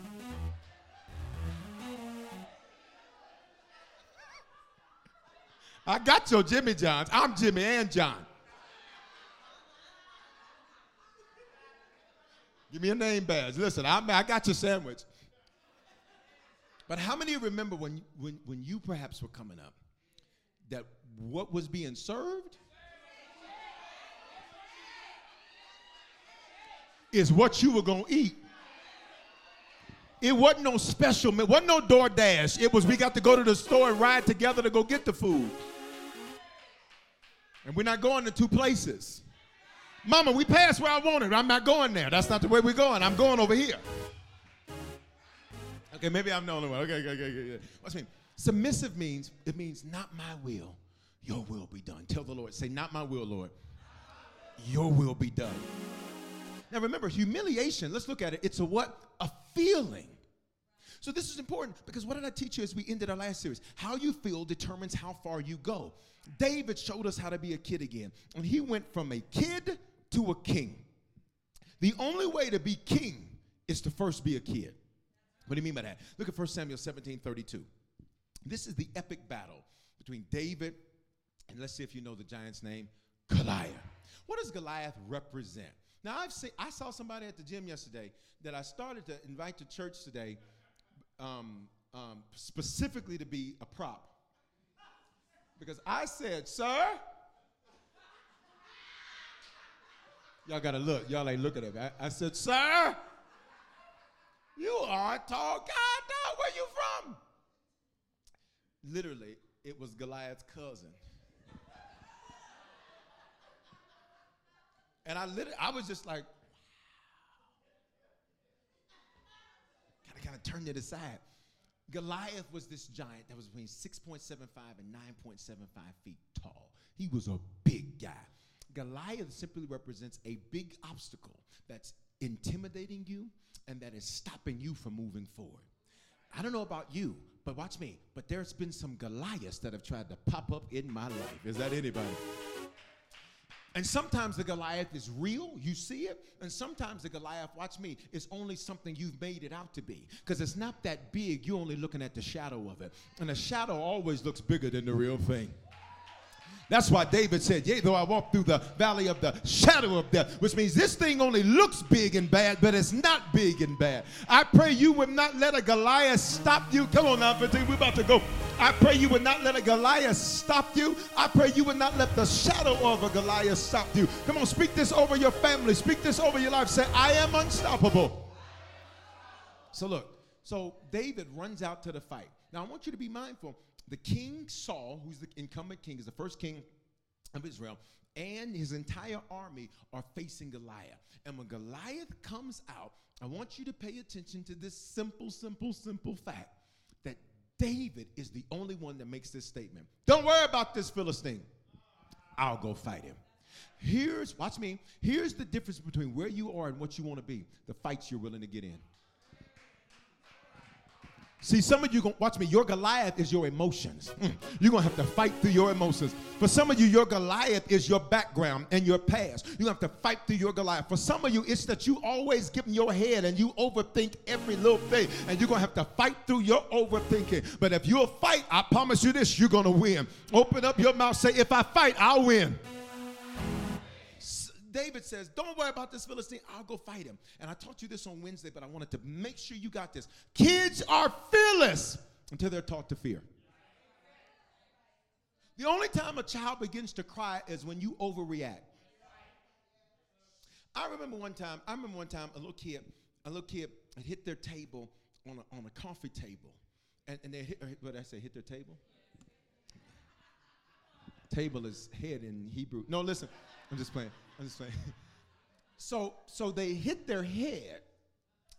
I got your Jimmy John's. I'm Jimmy and John. Give me a name badge. Listen, I'm, I got your sandwich. But how many remember when, when, when you perhaps were coming up that what was being served is what you were going to eat? It wasn't no special, it wasn't no DoorDash. It was we got to go to the store and ride together to go get the food. And we're not going to two places. Mama, we passed where I wanted. I'm not going there. That's not the way we're going. I'm going over here. Okay, maybe I'm the only one. Okay, okay, okay, okay. What's mean? Submissive means it means not my will, your will be done. Tell the Lord, say, not my will, Lord. Your will be done. Now remember, humiliation, let's look at it. It's a what? A feeling. So this is important because what did I teach you as we ended our last series? How you feel determines how far you go. David showed us how to be a kid again. And he went from a kid to a king. The only way to be king is to first be a kid. What do you mean by that? Look at 1 Samuel 17 32. This is the epic battle between David and let's see if you know the giant's name, Goliath. What does Goliath represent? Now I've seen I saw somebody at the gym yesterday that I started to invite to church today, um, um, specifically to be a prop. Because I said, sir, y'all gotta look. Y'all ain't looking at me. I, I said, sir, you are a tall guy. Dog. Where you from? Literally, it was Goliath's cousin. And I literally, I was just like, kind of, kind of turned it aside. Goliath was this giant that was between 6.75 and 9.75 feet tall. He was a big guy. Goliath simply represents a big obstacle that's intimidating you and that is stopping you from moving forward. I don't know about you, but watch me. But there's been some Goliaths that have tried to pop up in my life. Is that anybody? And sometimes the Goliath is real, you see it. And sometimes the Goliath, watch me, is only something you've made it out to be. Because it's not that big, you're only looking at the shadow of it. And the shadow always looks bigger than the real thing. That's why David said, Yea, though I walk through the valley of the shadow of death, which means this thing only looks big and bad, but it's not big and bad. I pray you would not let a Goliath stop you. Come on now, 15, we're about to go. I pray you would not let a Goliath stop you. I pray you would not let the shadow of a Goliath stop you. Come on, speak this over your family, speak this over your life. Say, I am unstoppable. So look, so David runs out to the fight. Now I want you to be mindful the king Saul, who's the incumbent king, is the first king of Israel, and his entire army are facing Goliath. And when Goliath comes out, I want you to pay attention to this simple, simple, simple fact that David is the only one that makes this statement. Don't worry about this Philistine. I'll go fight him. Here's, watch me, here's the difference between where you are and what you want to be the fights you're willing to get in. See, some of you, gonna, watch me, your Goliath is your emotions. Mm. You're to have to fight through your emotions. For some of you, your Goliath is your background and your past. You have to fight through your Goliath. For some of you, it's that you always get in your head and you overthink every little thing. And you're to have to fight through your overthinking. But if you'll fight, I promise you this, you're to win. Open up your mouth, say, if I fight, I'll win. David says, Don't worry about this Philistine. I'll go fight him. And I taught you this on Wednesday, but I wanted to make sure you got this. Kids are fearless until they're taught to fear. The only time a child begins to cry is when you overreact. I remember one time, I remember one time a little kid, a little kid hit their table on a, on a coffee table. And, and they hit, what did I say, hit their table? Table is head in Hebrew. No, listen, I'm just playing. I'm just playing. [laughs] So, so they hit their head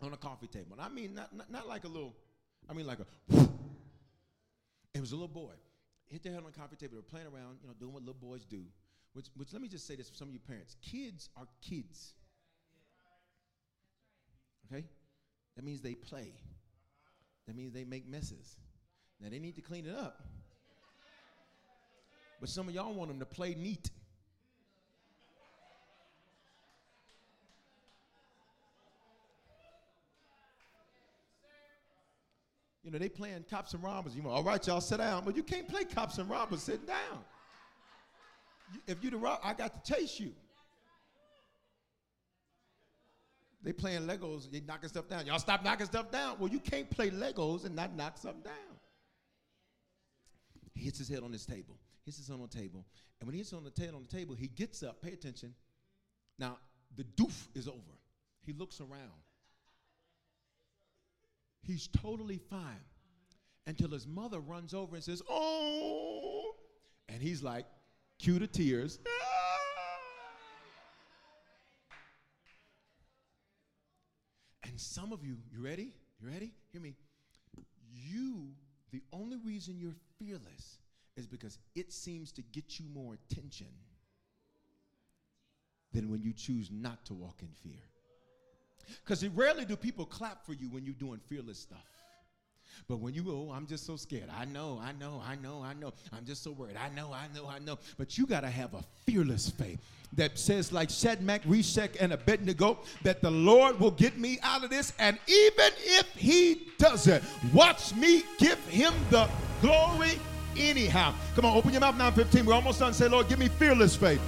on a coffee table. And I mean, not, not, not like a little, I mean like a, [laughs] it was a little boy. Hit their head on a coffee table. They were playing around, you know, doing what little boys do. Which, which let me just say this for some of you parents. Kids are kids. Okay? That means they play. That means they make messes. Now they need to clean it up. But some of y'all want them to play neat. You know, they playing cops and robbers. You know, all right, y'all sit down. But you can't play cops and robbers sitting down. If you the rob, I got to chase you. They playing Legos, they knocking stuff down. Y'all stop knocking stuff down. Well, you can't play Legos and not knock something down. He hits his head on this table. Hits his head on the table. And when he hits on the table on the table, he gets up. Pay attention. Now, the doof is over. He looks around. He's totally fine until his mother runs over and says, Oh, and he's like, cue the tears. [laughs] And some of you, you ready? You ready? Hear me. You, the only reason you're fearless is because it seems to get you more attention than when you choose not to walk in fear. Because rarely do people clap for you when you're doing fearless stuff. But when you go, oh, I'm just so scared. I know, I know, I know, I know. I'm just so worried. I know, I know, I know. But you got to have a fearless faith that says, like Shadrach, Meshach, and Abednego, that the Lord will get me out of this. And even if he doesn't, watch me give him the glory anyhow. Come on, open your mouth now, 15. We're almost done. Say, Lord, give me fearless faith.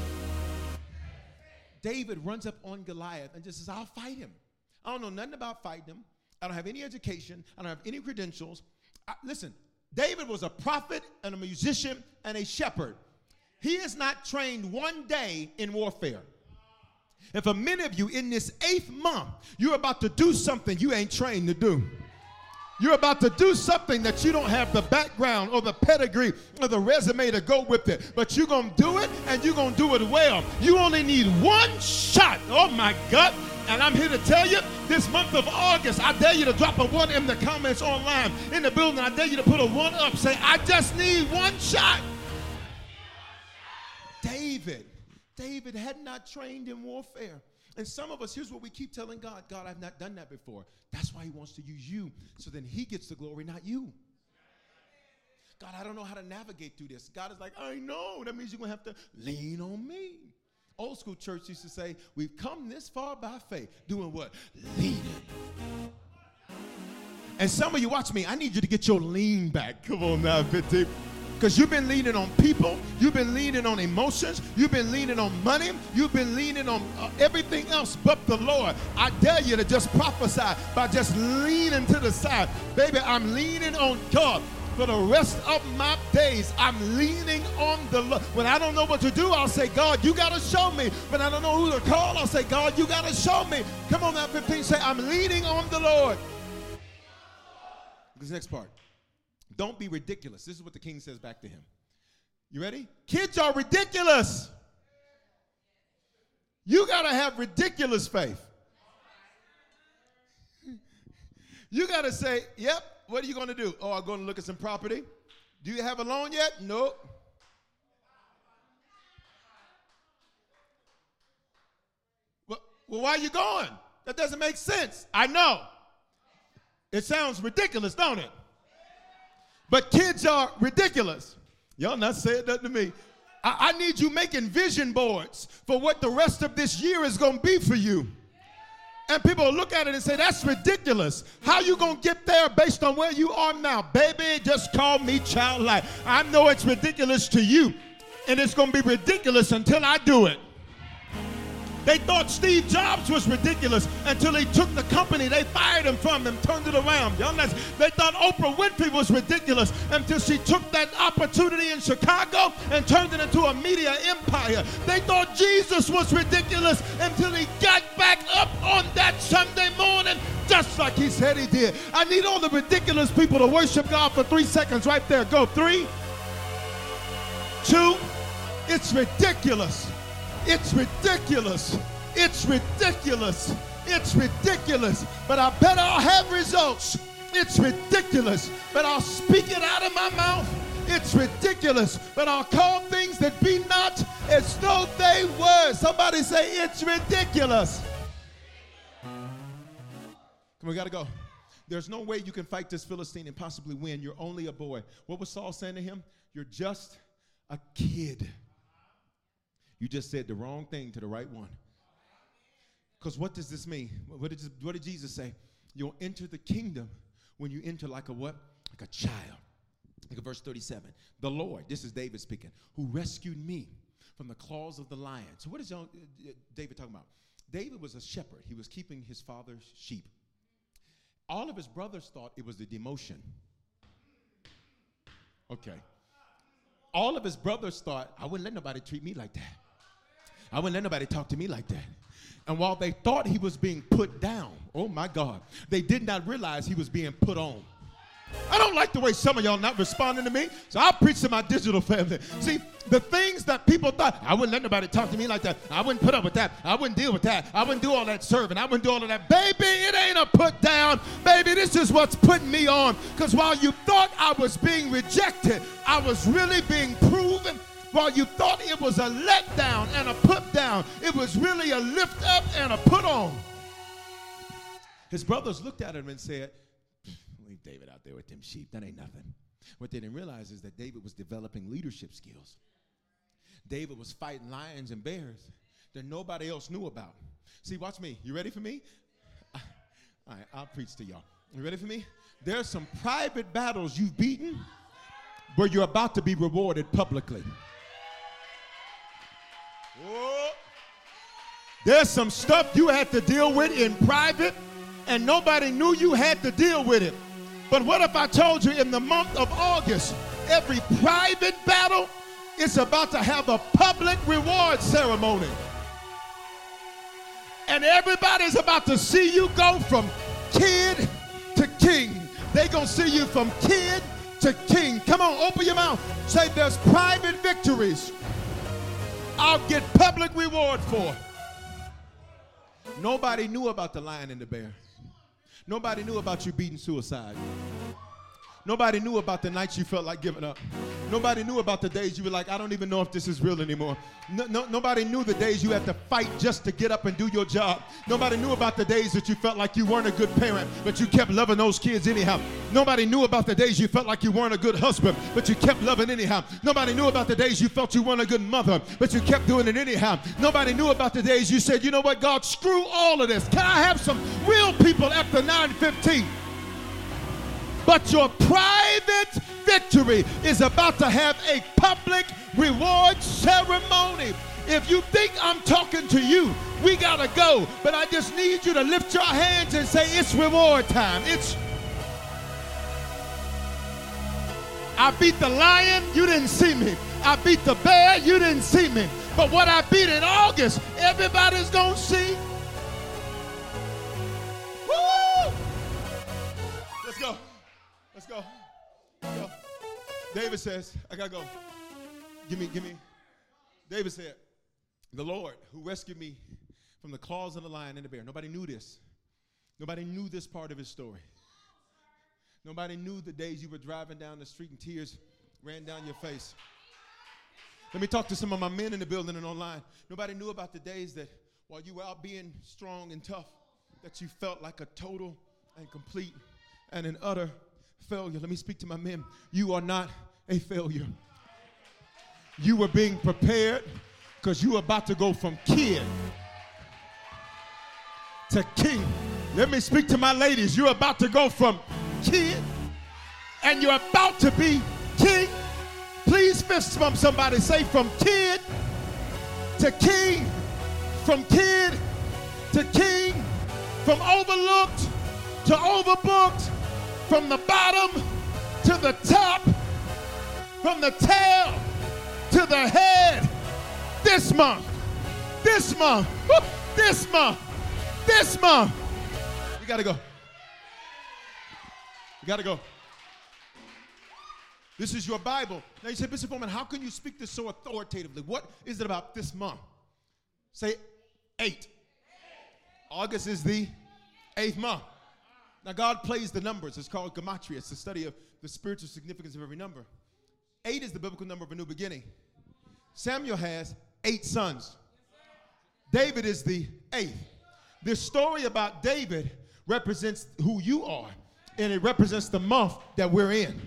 David runs up on Goliath and just says, I'll fight him. I don't know nothing about fighting them. I don't have any education. I don't have any credentials. I, listen, David was a prophet and a musician and a shepherd. He is not trained one day in warfare. And for many of you in this eighth month, you're about to do something you ain't trained to do. You're about to do something that you don't have the background or the pedigree or the resume to go with it. But you're going to do it and you're going to do it well. You only need one shot. Oh my God. And I'm here to tell you this month of August, I dare you to drop a one in the comments online in the building. I dare you to put a one up. Say, I just need one shot. David, David had not trained in warfare. And some of us, here's what we keep telling God God, I've not done that before. That's why He wants to use you. So then He gets the glory, not you. God, I don't know how to navigate through this. God is like, I know. That means you're going to have to lean on me. Old school church used to say, We've come this far by faith. Doing what? Leaning. And some of you, watch me, I need you to get your lean back. Come on now, 15. Because you've been leaning on people, you've been leaning on emotions, you've been leaning on money, you've been leaning on uh, everything else but the Lord. I dare you to just prophesy by just leaning to the side. Baby, I'm leaning on God for the rest of my days. I'm leaning on the Lord. When I don't know what to do, I'll say, God, you got to show me. When I don't know who to call, I'll say, God, you got to show me. Come on now, 15, say, I'm leaning on the Lord. This next part. Don't be ridiculous. This is what the king says back to him. You ready? Kids are ridiculous. You got to have ridiculous faith. [laughs] You got to say, yep, what are you going to do? Oh, I'm going to look at some property. Do you have a loan yet? Nope. Well, well, why are you going? That doesn't make sense. I know. It sounds ridiculous, don't it? But kids are ridiculous. Y'all not saying nothing to me. I, I need you making vision boards for what the rest of this year is going to be for you. And people look at it and say, that's ridiculous. How you gonna get there based on where you are now? Baby, just call me childlike. I know it's ridiculous to you, and it's gonna be ridiculous until I do it. They thought Steve Jobs was ridiculous until he took the company they fired him from and turned it around. Y'all they thought Oprah Winfrey was ridiculous until she took that opportunity in Chicago and turned it into a media empire. They thought Jesus was ridiculous until he got back up on that Sunday morning just like he said he did. I need all the ridiculous people to worship God for three seconds right there. Go three, two, it's ridiculous. It's ridiculous. It's ridiculous. It's ridiculous. But I bet I'll have results. It's ridiculous. But I'll speak it out of my mouth. It's ridiculous. But I'll call things that be not as though they were. Somebody say, It's ridiculous. Come on, we gotta go. There's no way you can fight this Philistine and possibly win. You're only a boy. What was Saul saying to him? You're just a kid. You just said the wrong thing to the right one. Because what does this mean? What did, what did Jesus say? You'll enter the kingdom when you enter like a what? Like a child. Look at verse 37. The Lord, this is David speaking, who rescued me from the claws of the lion. So what is uh, David talking about? David was a shepherd. He was keeping his father's sheep. All of his brothers thought it was the demotion. Okay. All of his brothers thought, I wouldn't let nobody treat me like that. I wouldn't let nobody talk to me like that. And while they thought he was being put down, oh my God, they did not realize he was being put on. I don't like the way some of y'all not responding to me, so I'll preach to my digital family. See, the things that people thought, I wouldn't let nobody talk to me like that. I wouldn't put up with that. I wouldn't deal with that. I wouldn't do all that serving. I wouldn't do all of that. Baby, it ain't a put down. Baby, this is what's putting me on. Because while you thought I was being rejected, I was really being proven while you thought it was a letdown and a put down, it was really a lift up and a put on. His brothers looked at him and said, Leave David out there with them sheep. That ain't nothing. What they didn't realize is that David was developing leadership skills. David was fighting lions and bears that nobody else knew about. See, watch me. You ready for me? All right, I'll preach to y'all. You ready for me? There's some private battles you've beaten where you're about to be rewarded publicly. There's some stuff you had to deal with in private, and nobody knew you had to deal with it. But what if I told you in the month of August, every private battle is about to have a public reward ceremony? And everybody's about to see you go from kid to king. They're going to see you from kid to king. Come on, open your mouth. Say, there's private victories I'll get public reward for. Nobody knew about the lion and the bear. Nobody knew about you beating suicide. Nobody knew about the nights you felt like giving up. Nobody knew about the days you were like, I don't even know if this is real anymore. No, no, nobody knew the days you had to fight just to get up and do your job. Nobody knew about the days that you felt like you weren't a good parent, but you kept loving those kids anyhow. Nobody knew about the days you felt like you weren't a good husband, but you kept loving anyhow. Nobody knew about the days you felt you weren't a good mother, but you kept doing it anyhow. Nobody knew about the days you said, you know what, God, screw all of this. Can I have some real people after 915? But your private victory is about to have a public reward ceremony. If you think I'm talking to you, we gotta go. But I just need you to lift your hands and say, It's reward time. It's. I beat the lion, you didn't see me. I beat the bear, you didn't see me. But what I beat in August, everybody's gonna see. Let's go. Let's go. David says, I gotta go. Give me, give me. David said, The Lord who rescued me from the claws of the lion and the bear. Nobody knew this. Nobody knew this part of his story. Nobody knew the days you were driving down the street and tears ran down your face. Let me talk to some of my men in the building and online. Nobody knew about the days that while you were out being strong and tough, that you felt like a total and complete and an utter failure. Let me speak to my men. You are not a failure. You were being prepared because you are about to go from kid to king. Let me speak to my ladies. You're about to go from kid and you're about to be king. Please fist bump somebody. Say from kid to king, from kid to king, from overlooked to overbooked, from the bottom to the top, from the tail to the head. This month, this month, this month, this month. You gotta go. You gotta go. This is your Bible. Now you say, Bishop Foreman, how can you speak this so authoritatively? What is it about this month? Say eight. August is the eighth month. Now God plays the numbers. It's called gematria. It's the study of the spiritual significance of every number. Eight is the biblical number of a new beginning. Samuel has eight sons. David is the eighth. This story about David represents who you are, and it represents the month that we're in.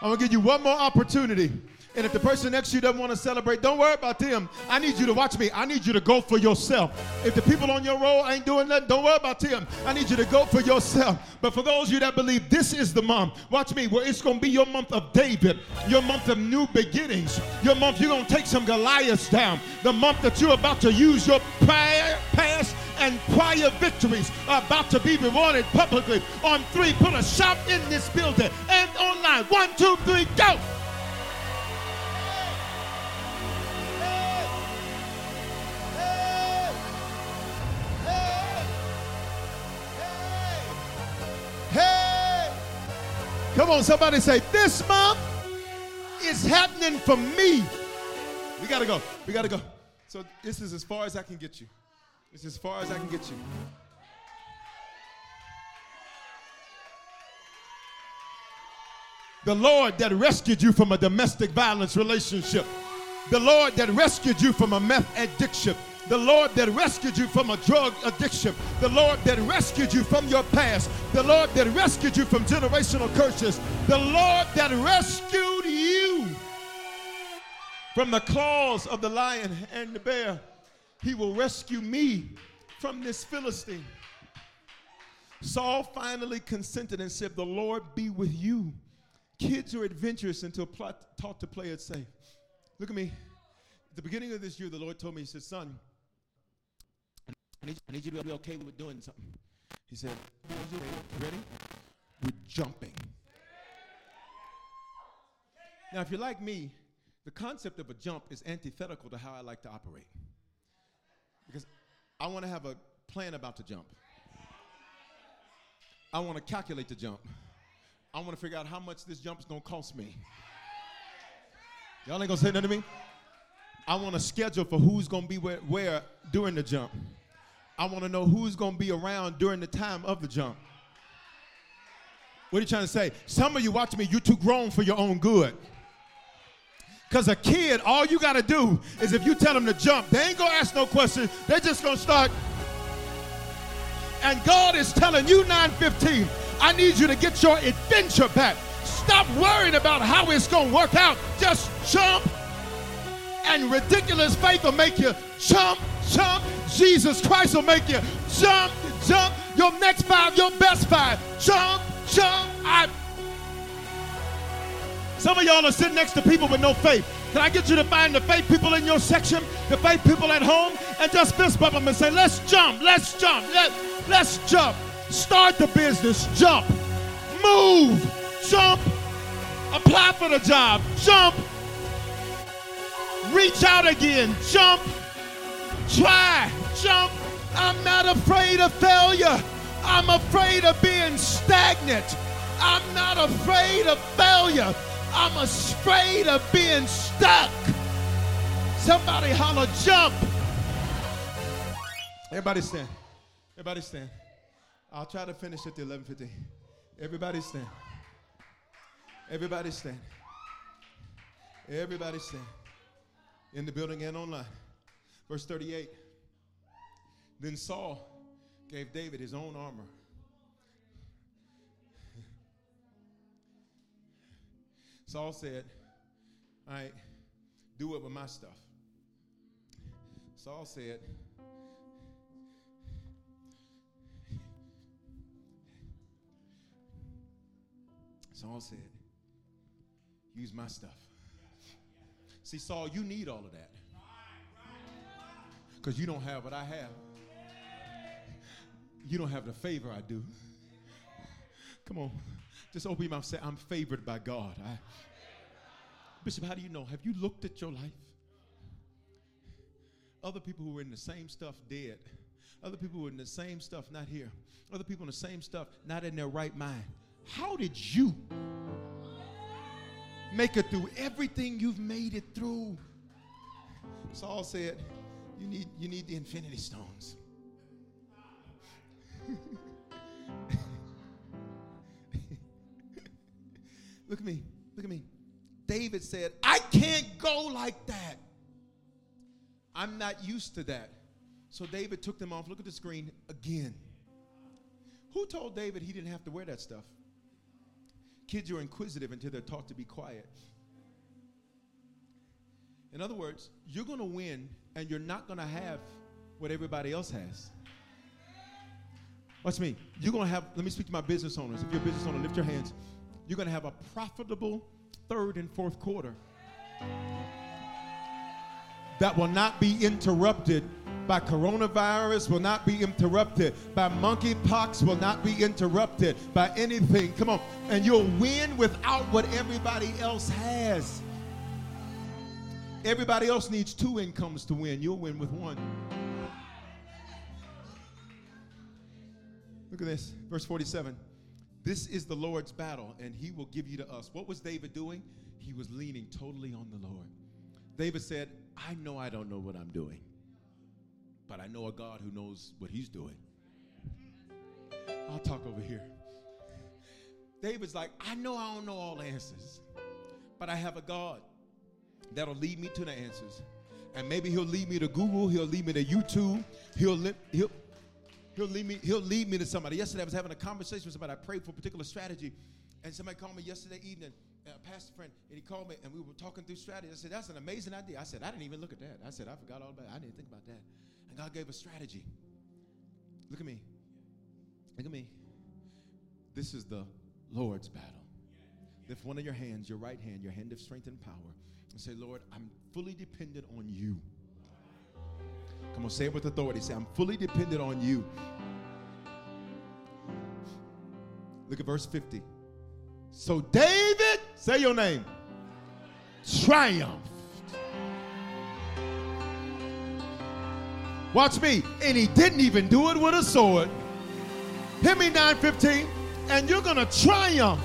I'm gonna give you one more opportunity. And if the person next to you doesn't want to celebrate, don't worry about them. I need you to watch me. I need you to go for yourself. If the people on your roll ain't doing nothing, don't worry about them. I need you to go for yourself. But for those of you that believe this is the month, watch me. Well, it's going to be your month of David, your month of new beginnings, your month you're going to take some Goliaths down, the month that you're about to use your prior, past and prior victories are about to be rewarded publicly. On three, put a shop in this building and online. One, two, three, go. Hey! Come on, somebody say, This month is happening for me. We gotta go. We gotta go. So, this is as far as I can get you. This is as far as I can get you. The Lord that rescued you from a domestic violence relationship. The Lord that rescued you from a meth addiction. The Lord that rescued you from a drug addiction. The Lord that rescued you from your past. The Lord that rescued you from generational curses. The Lord that rescued you from the claws of the lion and the bear. He will rescue me from this Philistine. Saul finally consented and said, The Lord be with you. Kids are adventurous until plot, taught to play it safe. Look at me. At the beginning of this year, the Lord told me, He said, Son, I need, I need you to be okay with doing something. He said, You ready? We're jumping. Now, if you're like me, the concept of a jump is antithetical to how I like to operate. Because I want to have a plan about the jump. I want to calculate the jump. I want to figure out how much this jump is going to cost me. Y'all ain't going to say nothing to me? I want a schedule for who's going to be where, where during the jump. I want to know who's going to be around during the time of the jump. What are you trying to say? Some of you watch me, you're too grown for your own good. Because a kid, all you got to do is if you tell them to jump, they ain't going to ask no questions. They're just going to start. And God is telling you, 915, I need you to get your adventure back. Stop worrying about how it's going to work out. Just jump. And ridiculous faith will make you jump, jump. Jesus Christ will make you jump, jump. Your next five, your best five. Jump, jump. I some of y'all are sitting next to people with no faith. Can I get you to find the faith people in your section, the faith people at home, and just fist bump them and say, let's jump, let's jump, let, let's jump. Start the business, jump. Move, jump. Apply for the job, jump. Reach out again, jump. Try, jump. I'm not afraid of failure. I'm afraid of being stagnant. I'm not afraid of failure. I'm afraid of being stuck. Somebody holler, jump. Everybody stand. Everybody stand. I'll try to finish at the 11:50. Everybody stand. Everybody stand. Everybody stand. In the building and online. Verse 38 Then Saul gave David his own armor. Saul said, All right, do it with my stuff. Saul said, Saul said, use my stuff. See, Saul, you need all of that. Because you don't have what I have. You don't have the favor I do. Come on. Just open your mouth say, I'm favored by God. I, Bishop, how do you know? Have you looked at your life? Other people who are in the same stuff dead. Other people who are in the same stuff not here. Other people in the same stuff not in their right mind. How did you make it through everything you've made it through? Saul said, You need, you need the infinity stones. [laughs] Look at me. Look at me. David said, I can't go like that. I'm not used to that. So David took them off. Look at the screen again. Who told David he didn't have to wear that stuff? Kids are inquisitive until they're taught to be quiet. In other words, you're going to win and you're not going to have what everybody else has. Watch me. You're going to have, let me speak to my business owners. If you're a business owner, lift your hands. You're going to have a profitable third and fourth quarter that will not be interrupted by coronavirus, will not be interrupted by monkeypox, will not be interrupted by anything. Come on. And you'll win without what everybody else has. Everybody else needs two incomes to win. You'll win with one. Look at this, verse 47. This is the Lord's battle, and he will give you to us. What was David doing? He was leaning totally on the Lord. David said, I know I don't know what I'm doing, but I know a God who knows what he's doing. I'll talk over here. David's like, I know I don't know all answers, but I have a God that'll lead me to the answers. And maybe he'll lead me to Google, he'll lead me to YouTube, he'll, li- he'll, he'll, lead me, he'll lead me to somebody. Yesterday I was having a conversation with somebody. I prayed for a particular strategy, and somebody called me yesterday evening, a pastor friend, and he called me, and we were talking through strategy. I said, That's an amazing idea. I said, I didn't even look at that. I said, I forgot all about it. I didn't think about that. And God gave a strategy. Look at me. Look at me. This is the Lord's battle. Lift one of your hands, your right hand, your hand of strength and power, and say, Lord, I'm fully dependent on you. Come on, say it with authority. Say, I'm fully dependent on you. Look at verse 50. So David, say your name, triumphed. Watch me. And he didn't even do it with a sword. Hit me 915. And you're going to triumph.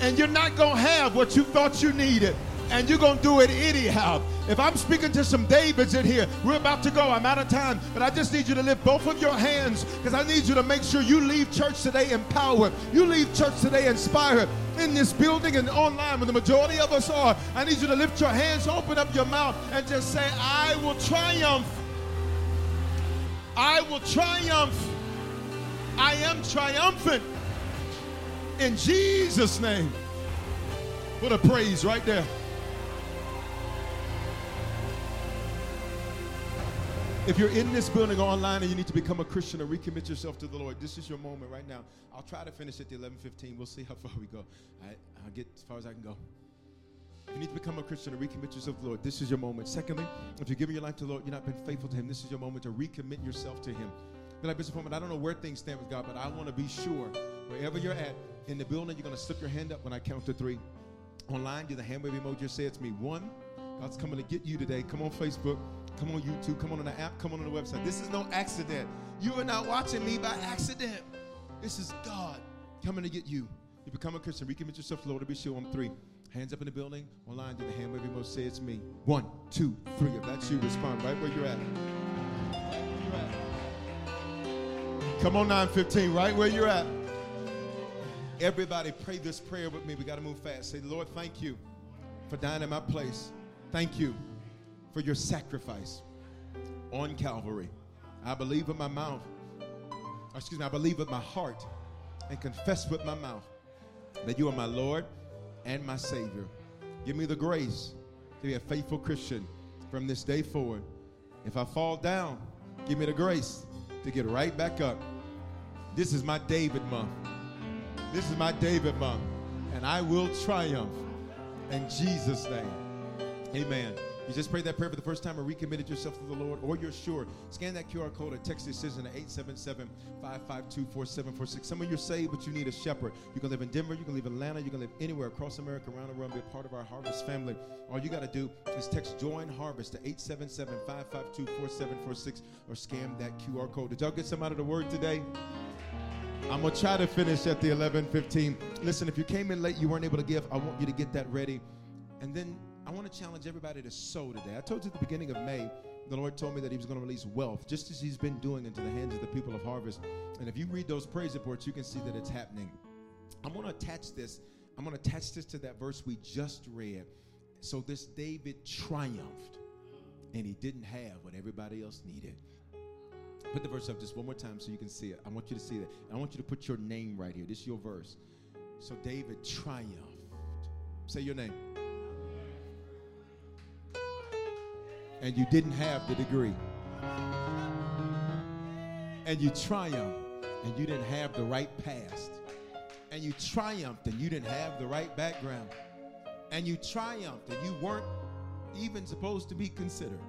And you're not going to have what you thought you needed. And you're going to do it anyhow. If I'm speaking to some Davids in here, we're about to go. I'm out of time, but I just need you to lift both of your hands because I need you to make sure you leave church today empowered. You leave church today inspired in this building and online, where the majority of us are. I need you to lift your hands, open up your mouth, and just say, I will triumph. I will triumph. I am triumphant. In Jesus' name. What a praise right there. If you're in this building or online and you need to become a Christian or recommit yourself to the Lord, this is your moment right now. I'll try to finish at the 11:15. We'll see how far we go. I, will get as far as I can go. If you need to become a Christian or recommit yourself to the Lord, this is your moment. Secondly, if you're giving your life to the Lord, you're not been faithful to Him, this is your moment to recommit yourself to Him. Be like Bishop Foreman, I don't know where things stand with God, but I want to be sure wherever you're at in the building, you're going to slip your hand up when I count to three. Online, do the hand wave emoji. Say it's me. One, God's coming to get you today. Come on Facebook. Come on YouTube, come on, on the app, come on, on the website. This is no accident. You are not watching me by accident. This is God coming to get you. You become a Christian, recommit yourself to the Lord be sure. On three. Hands up in the building, online, do the hand wave most say it's me. One, two, three. If that's you, respond right where you're at. Come on, 915, right where you're at. Everybody pray this prayer with me. We got to move fast. Say, Lord, thank you for dying in my place. Thank you for your sacrifice on Calvary. I believe with my mouth, excuse me, I believe with my heart and confess with my mouth that you are my Lord and my Savior. Give me the grace to be a faithful Christian from this day forward. If I fall down, give me the grace to get right back up. This is my David month. This is my David month. And I will triumph in Jesus' name. Amen. You just prayed that prayer for the first time or recommitted yourself to the Lord, or you're sure. Scan that QR code or text decision to 877 552 4746. Some of you are saved, but you need a shepherd. You can live in Denver, you can live in Atlanta, you can live anywhere across America, around the world, be a part of our Harvest family. All you got to do is text Join Harvest to 877 552 4746 or scan that QR code. Did y'all get some out of the word today? I'm gonna try to finish at the 11:15. Listen, if you came in late, you weren't able to give. I want you to get that ready, and then I want to challenge everybody to sow today. I told you at the beginning of May, the Lord told me that He was going to release wealth, just as He's been doing into the hands of the people of Harvest. And if you read those praise reports, you can see that it's happening. I'm going to attach this. I'm going to attach this to that verse we just read. So this David triumphed, and he didn't have what everybody else needed. Put the verse up just one more time so you can see it. I want you to see that. And I want you to put your name right here. This is your verse. So David triumphed. Say your name. And you didn't have the degree. And you triumphed and you didn't have the right past. And you triumphed and you didn't have the right background. And you triumphed and you weren't even supposed to be considered.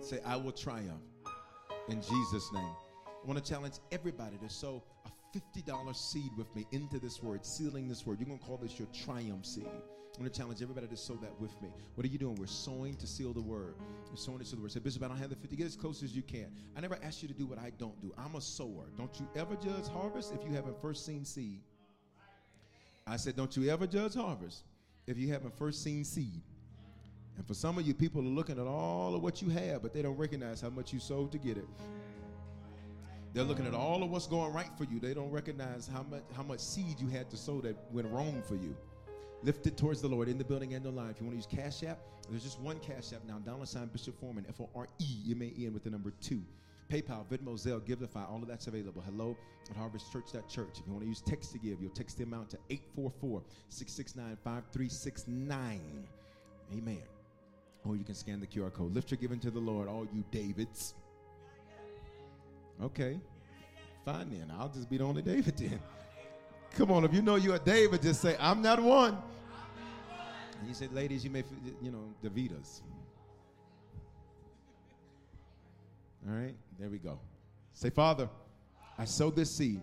Say, I will triumph in Jesus' name. I want to challenge everybody to sow a $50 seed with me into this word, sealing this word. You're going to call this your triumph seed. I'm going to challenge everybody to sow that with me. What are you doing? We're sowing to seal the word. We're sowing to seal the word. Say, Bishop, I don't have the 50. Get as close as you can. I never asked you to do what I don't do. I'm a sower. Don't you ever judge harvest if you haven't first seen seed. I said, don't you ever judge harvest if you haven't first seen seed. And for some of you, people are looking at all of what you have, but they don't recognize how much you sowed to get it. They're looking at all of what's going right for you. They don't recognize how much how much seed you had to sow that went wrong for you. Lift it towards the Lord in the building and online. If you want to use Cash App, there's just one Cash App now. Dollar sign Bishop Foreman, F O R E M A N with the number two. PayPal, Venmo, Zelle, Givelify, all of that's available. Hello at harvestchurch.church. If you want to use text to give, you'll text the amount to 844 669 5369. Amen. Or you can scan the QR code. Lift your giving to the Lord, all you Davids. Okay. Fine then. I'll just be the only David then. Come on, if you know you're a David, just say, I'm not one. And you said, ladies, you may, you know, Davidas. All right, there we go. Say, Father, I sow this seed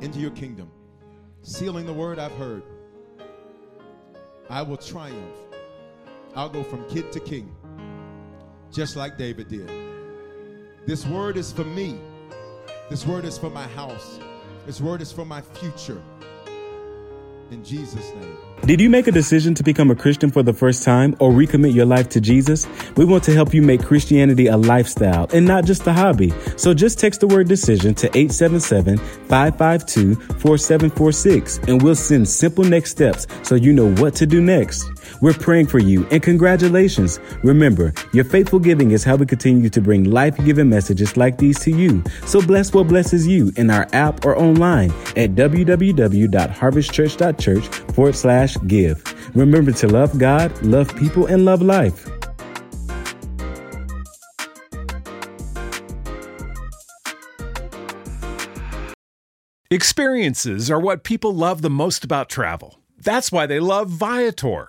into your kingdom, sealing the word I've heard. I will triumph. I'll go from kid to king, just like David did. This word is for me. This word is for my house. This word is for my future. In Jesus' name. Did you make a decision to become a Christian for the first time or recommit your life to Jesus? We want to help you make Christianity a lifestyle and not just a hobby. So just text the word decision to 877-552-4746 and we'll send simple next steps so you know what to do next. We're praying for you and congratulations. Remember, your faithful giving is how we continue to bring life-giving messages like these to you. So bless what blesses you in our app or online at www.harvestchurch.church forward slash give. Remember to love God, love people, and love life. Experiences are what people love the most about travel. That's why they love Viator.